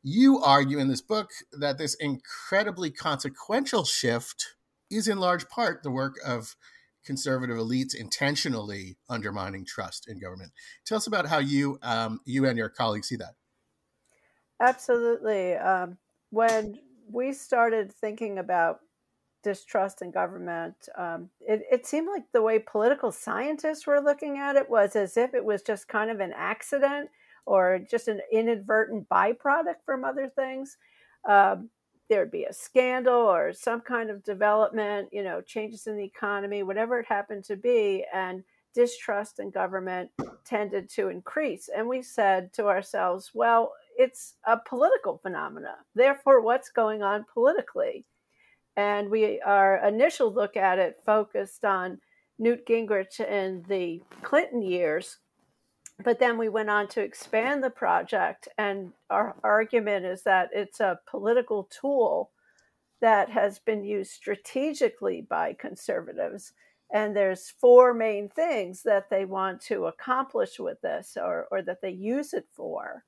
You argue in this book that this incredibly consequential shift is in large part the work of conservative elites intentionally undermining trust in government. Tell us about how you, um, you and your colleagues see that. Absolutely. Um, when we started thinking about distrust in government. Um, it, it, seemed like the way political scientists were looking at it was as if it was just kind of an accident or just an inadvertent byproduct from other things. Um, there'd be a scandal or some kind of development, you know, changes in the economy, whatever it happened to be, and distrust in government tended to increase. And we said to ourselves, well, it's a political phenomena. Therefore, what's going on politically? And we our initial look at it focused on Newt Gingrich in the Clinton years. But then we went on to expand the project, and our argument is that it's a political tool that has been used strategically by conservatives. And there's four main things that they want to accomplish with this or, or that they use it for.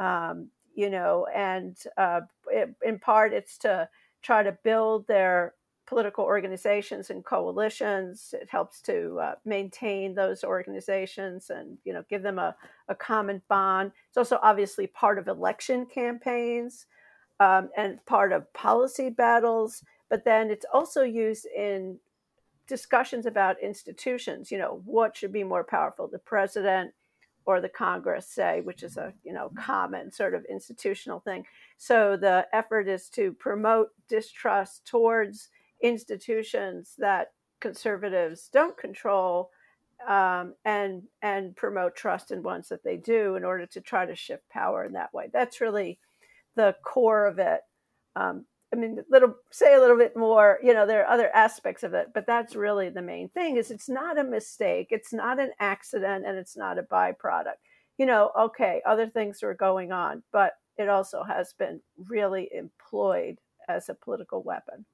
Um, you know, and uh, it, in part it's to try to build their political organizations and coalitions. It helps to uh, maintain those organizations and you know give them a, a common bond. It's also obviously part of election campaigns um, and part of policy battles. But then it's also used in discussions about institutions. You know what should be more powerful, the president or the Congress, say, which is a you know common sort of institutional thing. So the effort is to promote distrust towards institutions that conservatives don't control, um, and and promote trust in ones that they do, in order to try to shift power in that way. That's really the core of it. Um, I mean, little say a little bit more. You know, there are other aspects of it, but that's really the main thing. Is it's not a mistake, it's not an accident, and it's not a byproduct. You know, okay, other things are going on, but it also has been really employed as a political weapon.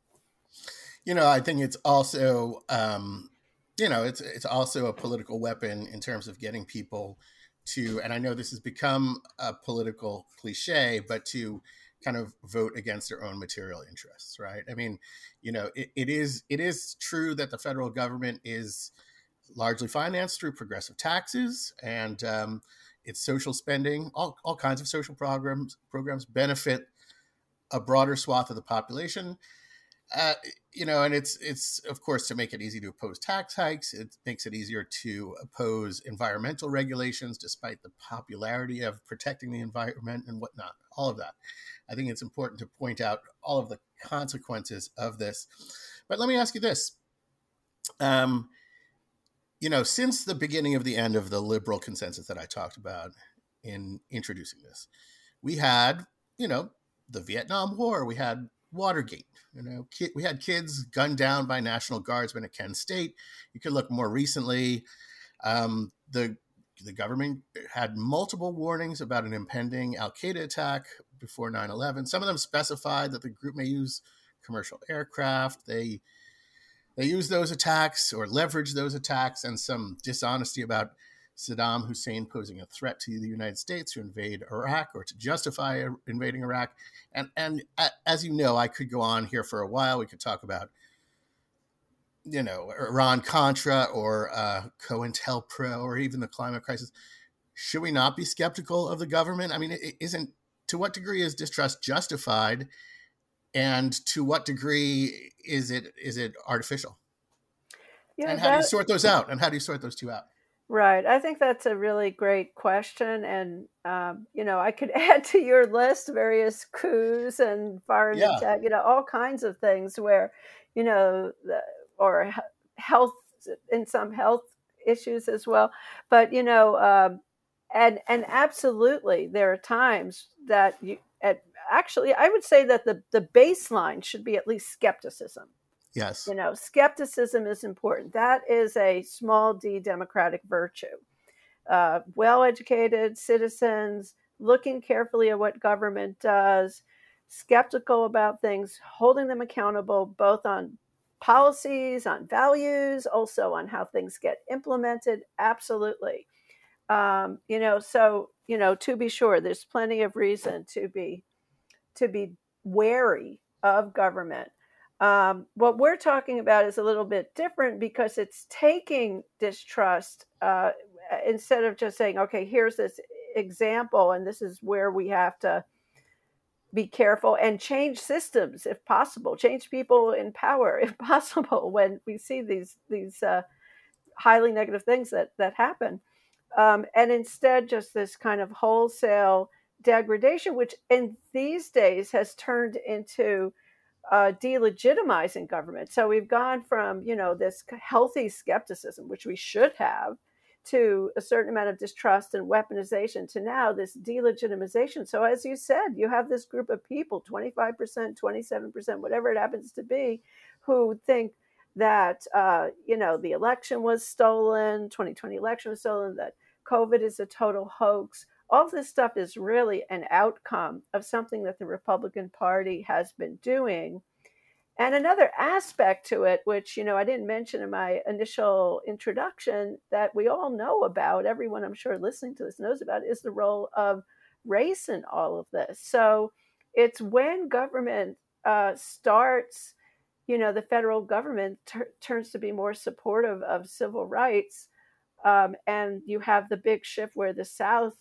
You know, I think it's also, um, you know, it's it's also a political weapon in terms of getting people to, and I know this has become a political cliche, but to kind of vote against their own material interests, right? I mean, you know, it, it is it is true that the federal government is largely financed through progressive taxes and um, its social spending, all, all kinds of social programs programs benefit a broader swath of the population. Uh, you know, and it's it's of course to make it easy to oppose tax hikes. It makes it easier to oppose environmental regulations, despite the popularity of protecting the environment and whatnot. All of that. I think it's important to point out all of the consequences of this. But let me ask you this: um, you know, since the beginning of the end of the liberal consensus that I talked about in introducing this, we had, you know, the Vietnam War, we had Watergate, you know, we had kids gunned down by National Guardsmen at Kent State. You could look more recently. Um, the the government had multiple warnings about an impending Al Qaeda attack before 9 11. Some of them specified that the group may use commercial aircraft. They they use those attacks or leverage those attacks and some dishonesty about Saddam Hussein posing a threat to the United States to invade Iraq or to justify invading Iraq. And, and as you know, I could go on here for a while. We could talk about, you know, Iran Contra or uh, COINTELPRO or even the climate crisis. Should we not be skeptical of the government? I mean, it isn't to what degree is distrust justified? and to what degree is it is it artificial? Yeah, and how that, do you sort those out? And how do you sort those two out? Right. I think that's a really great question. And, um, you know, I could add to your list various coups and foreign yeah. attack, you know, all kinds of things where, you know, the, or health, in some health issues as well. But, you know, um, and, and absolutely, there are times that you, at actually, I would say that the, the baseline should be at least skepticism. Yes. You know, skepticism is important. That is a small d democratic virtue. Uh, well educated citizens looking carefully at what government does, skeptical about things, holding them accountable both on policies, on values, also on how things get implemented. Absolutely. Um, you know, so, you know, to be sure, there's plenty of reason to be to be wary of government. Um, what we're talking about is a little bit different because it's taking distrust uh, instead of just saying, okay, here's this example, and this is where we have to be careful and change systems if possible, change people in power if possible when we see these these uh, highly negative things that that happen, um, and instead just this kind of wholesale degradation, which in these days has turned into uh, delegitimizing government. So we've gone from, you know, this healthy skepticism, which we should have, to a certain amount of distrust and weaponization to now this delegitimization. So, as you said, you have this group of people 25%, 27%, whatever it happens to be, who think that, uh, you know, the election was stolen, 2020 election was stolen, that COVID is a total hoax, all this stuff is really an outcome of something that the Republican Party has been doing. And another aspect to it, which, you know, I didn't mention in my initial introduction that we all know about, everyone I'm sure listening to this knows about, is the role of race in all of this. So it's when government uh, starts, you know, the federal government turns to be more supportive of civil rights. Um, and you have the big shift where the South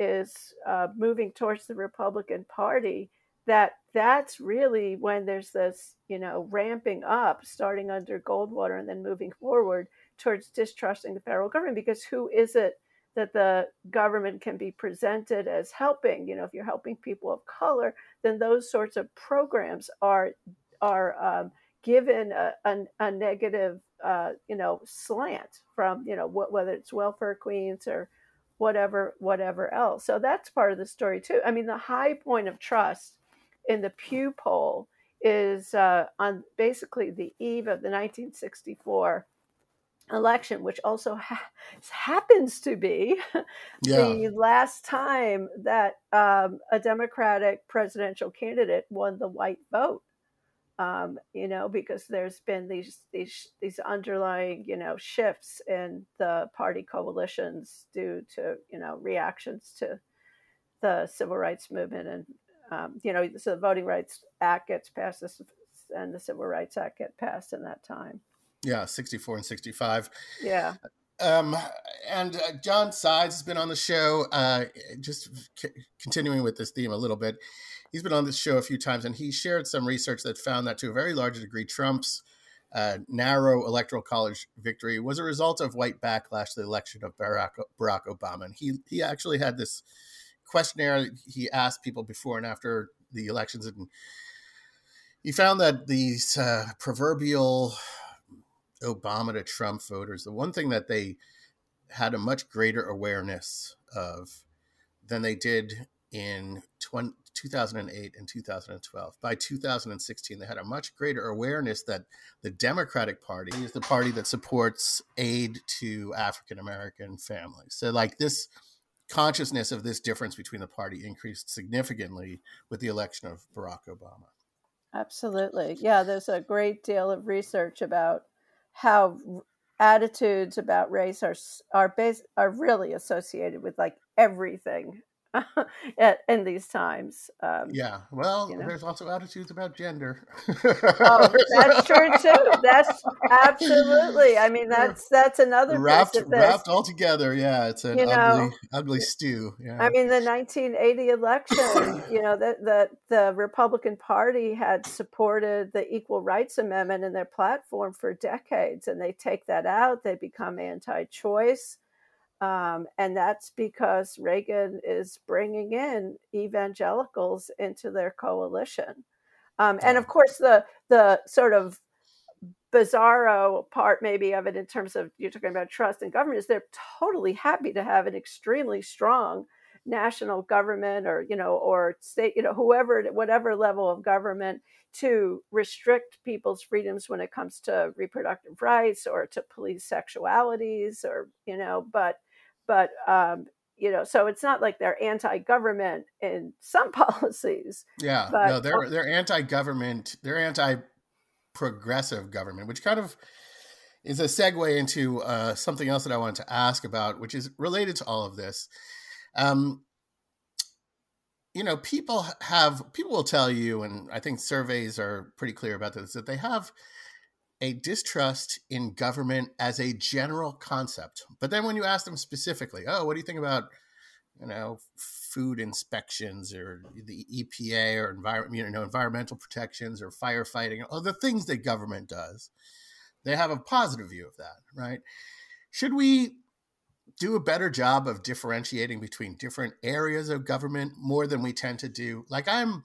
is uh, moving towards the Republican Party, that that's really when there's this, you know, ramping up, starting under Goldwater and then moving forward towards distrusting the federal government. Because who is it that the government can be presented as helping? You know, if you're helping people of color, then those sorts of programs are are um, given a, a, a negative, uh, you know, slant from you know wh- whether it's welfare queens or whatever whatever else so that's part of the story too i mean the high point of trust in the pew poll is uh, on basically the eve of the 1964 election, which also ha- happens to be yeah. the last time that um, a Democratic presidential candidate won the white vote. Um, you know, because there's been these these these underlying you know shifts in the party coalitions due to you know reactions to the civil rights movement and um, you know so the Voting Rights Act gets passed and the Civil Rights Act get passed in that time. Yeah, 64 and 65. Yeah. Um, and uh, John Sides has been on the show, uh, just c- continuing with this theme a little bit. He's been on this show a few times, and he shared some research that found that to a very large degree, Trump's uh, narrow electoral college victory was a result of white backlash to the election of Barack, Barack Obama. And he, he actually had this questionnaire he asked people before and after the elections, and he found that these uh, proverbial Obama to Trump voters, the one thing that they had a much greater awareness of than they did in 20, 2008 and 2012. By 2016, they had a much greater awareness that the Democratic Party is the party that supports aid to African American families. So, like this consciousness of this difference between the party increased significantly with the election of Barack Obama. Absolutely. Yeah, there's a great deal of research about how attitudes about race are are based are really associated with like everything at, in these times. Um, yeah, well, you know. there's also attitudes about gender. oh, that's true too. That's absolutely. I mean, that's that's another wrapped wrapped all together. Yeah, it's an you ugly know, ugly stew. Yeah. I mean, the 1980 election. you know, that the the Republican Party had supported the Equal Rights Amendment in their platform for decades, and they take that out. They become anti-choice um, and that's because Reagan is bringing in evangelicals into their coalition. Um, and of course, the the sort of bizarro part maybe of it in terms of you're talking about trust in government is they're totally happy to have an extremely strong national government or you know or state you know whoever whatever level of government to restrict people's freedoms when it comes to reproductive rights or to police sexualities or you know but but um, you know, so it's not like they're anti-government in some policies. Yeah, but, no, they're they're anti-government. They're anti-progressive government, which kind of is a segue into uh, something else that I wanted to ask about, which is related to all of this. Um, you know, people have people will tell you, and I think surveys are pretty clear about this, that they have a distrust in government as a general concept. But then when you ask them specifically, oh, what do you think about, you know, food inspections or the EPA or environment, you know, environmental protections or firefighting, or the things that government does, they have a positive view of that, right? Should we do a better job of differentiating between different areas of government more than we tend to do? Like I'm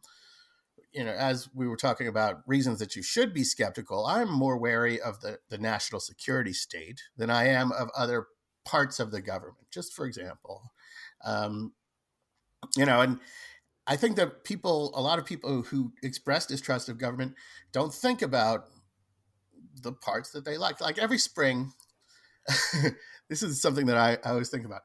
you know, as we were talking about reasons that you should be skeptical, I'm more wary of the, the national security state than I am of other parts of the government. Just for example, um, you know, and I think that people, a lot of people who express distrust of government, don't think about the parts that they like. Like every spring, this is something that I, I always think about.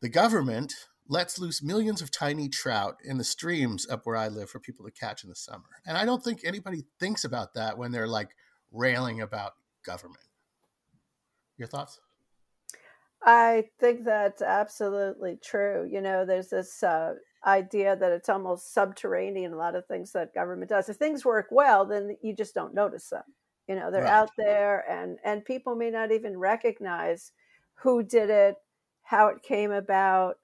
The government lets loose millions of tiny trout in the streams up where I live for people to catch in the summer. And I don't think anybody thinks about that when they're like railing about government. Your thoughts? I think that's absolutely true. You know, there's this uh, idea that it's almost subterranean, a lot of things that government does. If things work well, then you just don't notice them. You know, they're right. out there and, and people may not even recognize who did it, how it came about,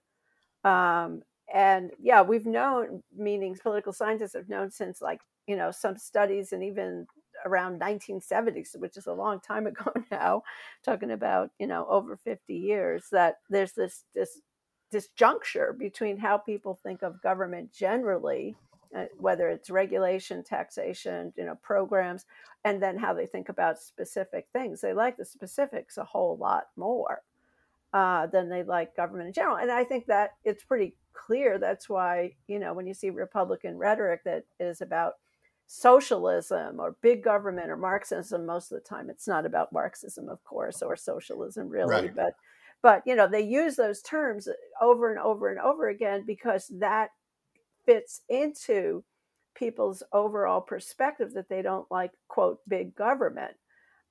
um, and yeah, we've known, meaning political scientists have known since like, you know, some studies and even around 1970s, which is a long time ago now, talking about, you know, over 50 years, that there's this, this, disjuncture between how people think of government generally, uh, whether it's regulation, taxation, you know, programs, and then how they think about specific things. They like the specifics a whole lot more uh, than they like government in general. And I think that it's pretty clear that's why, you know, when you see Republican rhetoric that is about socialism or big government or Marxism. Most of the time, it's not about Marxism, of course, or socialism, really. Right. But, but you know, they use those terms over and over and over again because that fits into people's overall perspective that they don't like quote big government.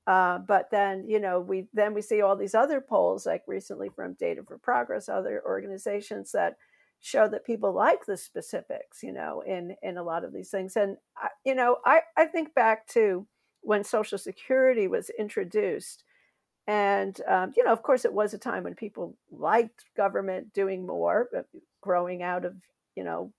Uh, but then you know we then we see all these other polls like recently from Data for Progress, other organizations that show that people like the specifics, you know, in in a lot of these things. And I, you know, I I think back to when Social Security was introduced, and um, you know, of course, it was a time when people liked government doing more, growing out of you know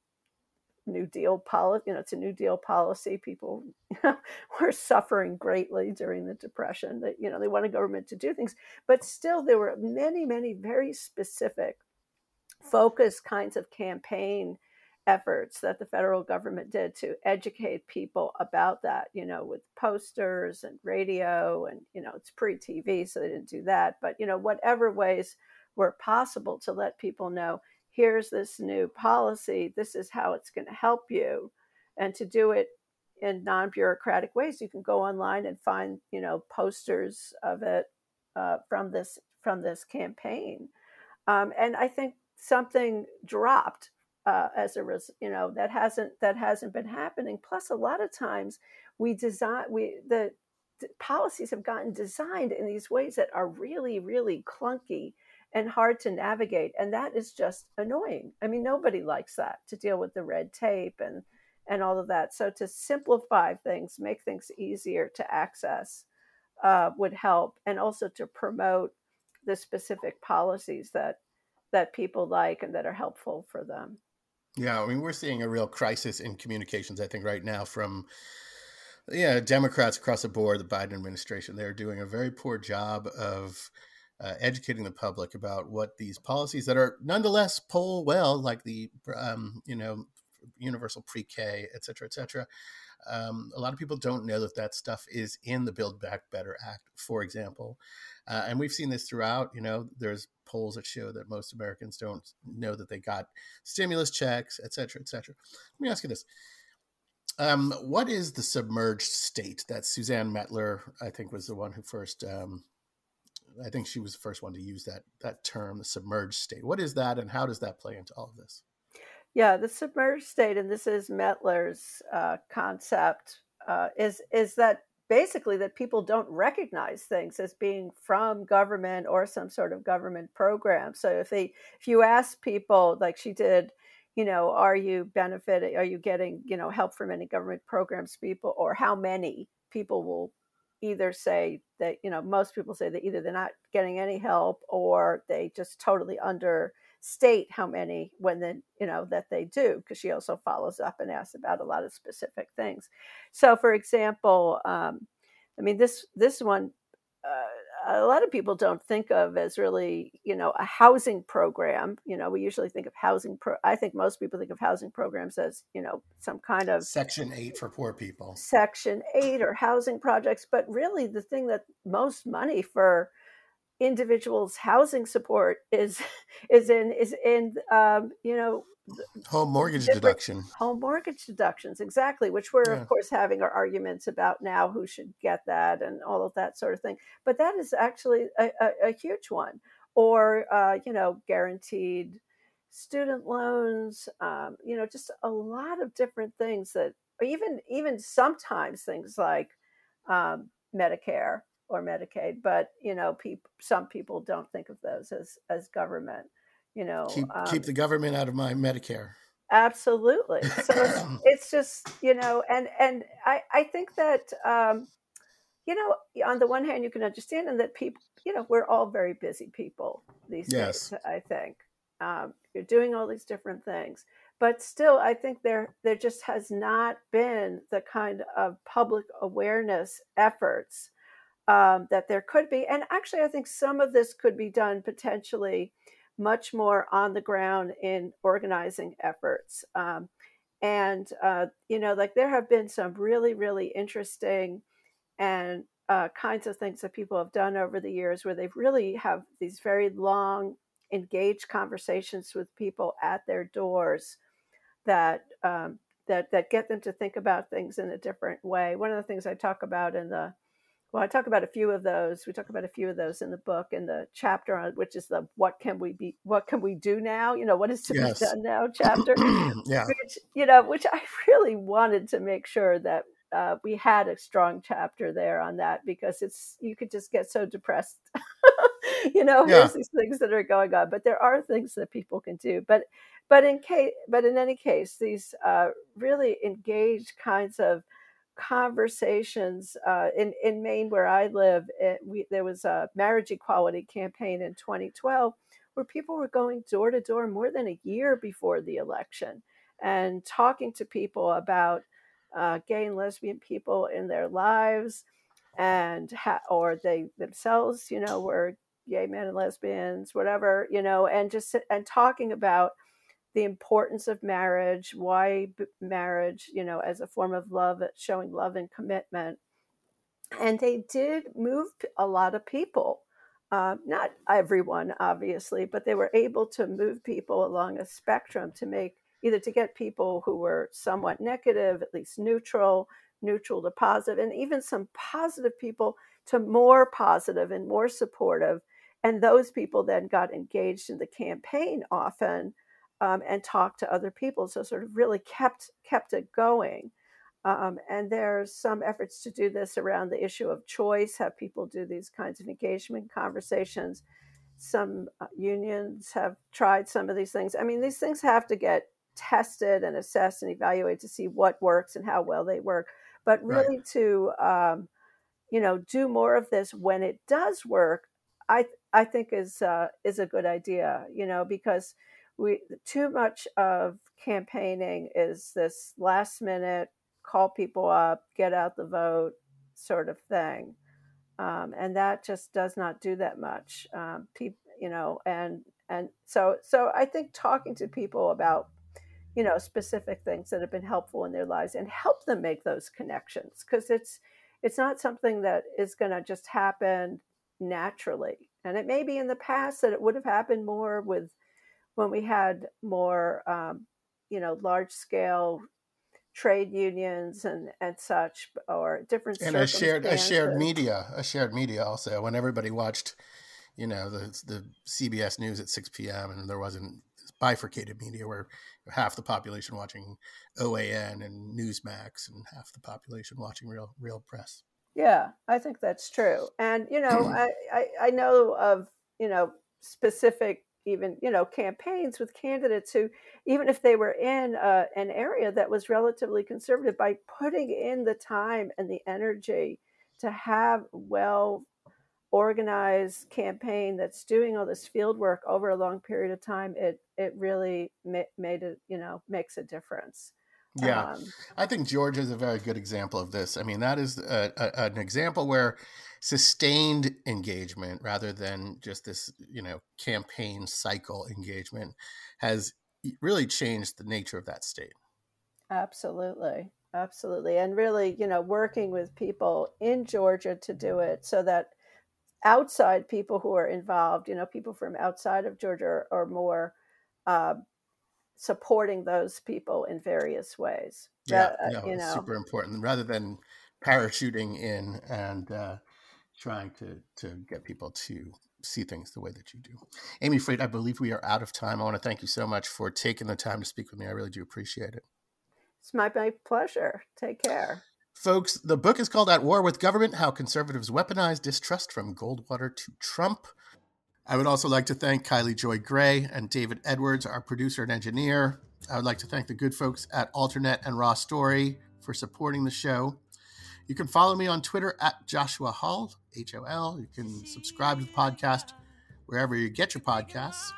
New Deal policy. You know, it's a New Deal policy. People were suffering greatly during the Depression. That you know, they wanted government to do things, but still, there were many, many very specific focused kinds of campaign efforts that the federal government did to educate people about that, you know, with posters and radio and, you know, it's pre TV, so they didn't do that. But, you know, whatever ways were possible to let people know here's this new policy, this is how it's going to help you. And to do it in non bureaucratic ways, you can go online and find, you know, posters of it uh, from this from this campaign. Um, and I think something dropped uh, as a result, you know, that hasn't that hasn't been happening. Plus, a lot of times we design we the policies have gotten designed in these ways that are really really clunky and hard to navigate, and that is just annoying. I mean, nobody likes that to deal with the red tape and and all of that. So to simplify things, make things easier to access, uh, would help, and also to promote the specific policies that that people like and that are helpful for them. Yeah, I mean, we're seeing a real crisis in communications, I think, right now from yeah, Democrats across the board, the Biden administration, they're doing a very poor job of uh, educating the public about what these policies that are nonetheless poll well, like the um, you know universal pre-K, et cetera, et cetera. Um, a lot of people don't know that that stuff is in the Build Back Better Act, for example. Uh, and we've seen this throughout. You know, there's polls that show that most Americans don't know that they got stimulus checks, et cetera, et cetera. Let me ask you this. Um, what is the submerged state that Suzanne Mettler, I think, was the one who first, um, I think she was the first one to use that, that term, the submerged state. What is that and how does that play into all of this? Yeah, the submerged state, and this is Mettler's uh, concept, uh, is is that basically that people don't recognize things as being from government or some sort of government program. So if they if you ask people like she did, you know, are you benefiting? Are you getting you know help from any government programs? People or how many people will either say that you know most people say that either they're not getting any help or they just totally understate how many when then you know that they do because she also follows up and asks about a lot of specific things. So for example um, i mean this this one uh, a lot of people don't think of as really you know a housing program you know we usually think of housing pro i think most people think of housing programs as you know some kind of section 8 for poor people. Section 8 or housing projects but really the thing that most money for individuals housing support is is in is in um, you know home mortgage deduction. home mortgage deductions exactly which we're yeah. of course having our arguments about now who should get that and all of that sort of thing. But that is actually a, a, a huge one. Or uh, you know guaranteed student loans um, you know just a lot of different things that even even sometimes things like um, medicare or Medicaid, but you know, people some people don't think of those as as government. You know, keep um, keep the government out of my Medicare. Absolutely. So it's, it's, just you know, and and I I think that um, you know, on the one hand, you can understand, and that people, you know, we're all very busy people these yes. days. I think um, you're doing all these different things, but still, I think there there just has not been the kind of public awareness efforts um, that there could be. And actually, I think some of this could be done potentially much more on the ground in organizing efforts. Um, and, uh, you know, like there have been some really, really interesting and uh, kinds of things that people have done over the years where they've really have these very long, engaged conversations with people at their doors that um, that that get them to think about things in a different way. One of the things I talk about in the well, I talk about a few of those. We talk about a few of those in the book in the chapter on which is the what can we be what can we do now? You know, what is to yes. be done now chapter. yeah. Which, you know, which I really wanted to make sure that uh, we had a strong chapter there on that because it's you could just get so depressed. you know, yeah. here's these things that are going on, but there are things that people can do. But but in case but in any case, these uh, really engaged kinds of conversations uh, in in Maine, where I live. It, we, there was a marriage equality campaign in 2012 where people were going door to door more than a year before the election and talking to people about uh, gay and lesbian people in their lives and ha- or they themselves you know were gay men and lesbians whatever you know and just and talking about the importance of marriage why marriage you know as a form of love showing love and commitment and they did move a lot of people uh, not everyone obviously but they were able to move people along a spectrum to make either to get people who were somewhat negative, at least neutral, neutral to positive, and even some positive people to more positive and more supportive. And those people then got engaged in the campaign often um, and talked to other people. So sort of really kept kept it going. Um, and there's some efforts to do this around the issue of choice, have people do these kinds of engagement conversations. Some uh, unions have tried some of these things. I mean, these things have to get tested and assessed and evaluated to see what works and how well they work. But really right. to um, you know do more of this when it does work, I I think is uh, is a good idea. You know because we too much of campaigning is this last minute call people up, get out the vote sort of thing. Um, and that just does not do that much. Um, people, you know, and and so so I think talking to people about you know specific things that have been helpful in their lives and help them make those connections because it's it's not something that is going to just happen naturally and it may be in the past that it would have happened more with when we had more um, you know large scale trade unions and and such or different and a shared a shared media a shared media also when everybody watched you know the the CBS news at 6 p.m. and there wasn't bifurcated media where half the population watching OAN and Newsmax and half the population watching real real press. Yeah, I think that's true. And you know, I, I, I know of you know specific even you know campaigns with candidates who even if they were in uh, an area that was relatively conservative by putting in the time and the energy to have well organized campaign that's doing all this field work over a long period of time it it really ma- made it you know makes a difference yeah. Um, i think georgia is a very good example of this. I mean that is a, a, an example where sustained engagement rather than just this you know campaign cycle engagement has really changed the nature of that state. Absolutely. Absolutely. And really you know working with people in georgia to do it so that outside people who are involved, you know, people from outside of Georgia are, more uh, supporting those people in various ways. Yeah, that, uh, you know, super important. Rather than parachuting in and uh, trying to to get people to see things the way that you do. Amy Fried, I believe we are out of time. I want to thank you so much for taking the time to speak with me. I really do appreciate it. It's my, my pleasure. Take care. Folks, the book is called At War with Government How Conservatives Weaponize Distrust from Goldwater to Trump. I would also like to thank Kaili Joy Gray and David Edwards, our producer and engineer. I would like to thank the good folks at Alternet and Raw Story for supporting the show. You can follow me on Twitter at Joshua Hall, H O L. You can subscribe to the podcast wherever you get your podcasts.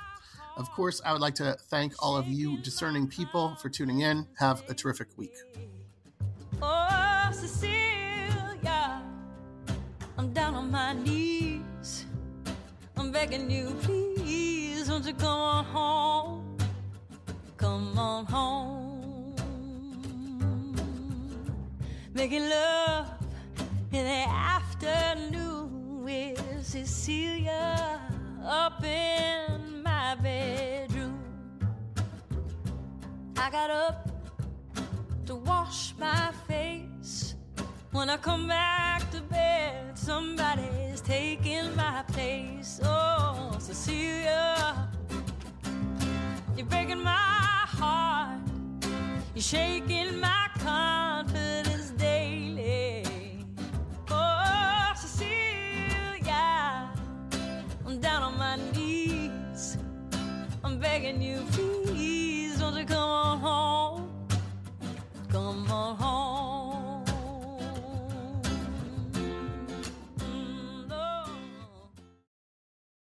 Of course, I would like to thank all of you discerning people for tuning in. Have a terrific week. Oh. Cecilia, I'm down on my knees. Begging you, please, won't you come on home? Come on home. Making love in the afternoon with Cecilia up in my bedroom. I got up to wash my face. When I come back to bed, somebody's taking my place. Oh, Cecilia, you're breaking my heart. You're shaking my confidence daily. Oh, Cecilia, I'm down on my knees. I'm begging you, please, don't you come on home. come on home?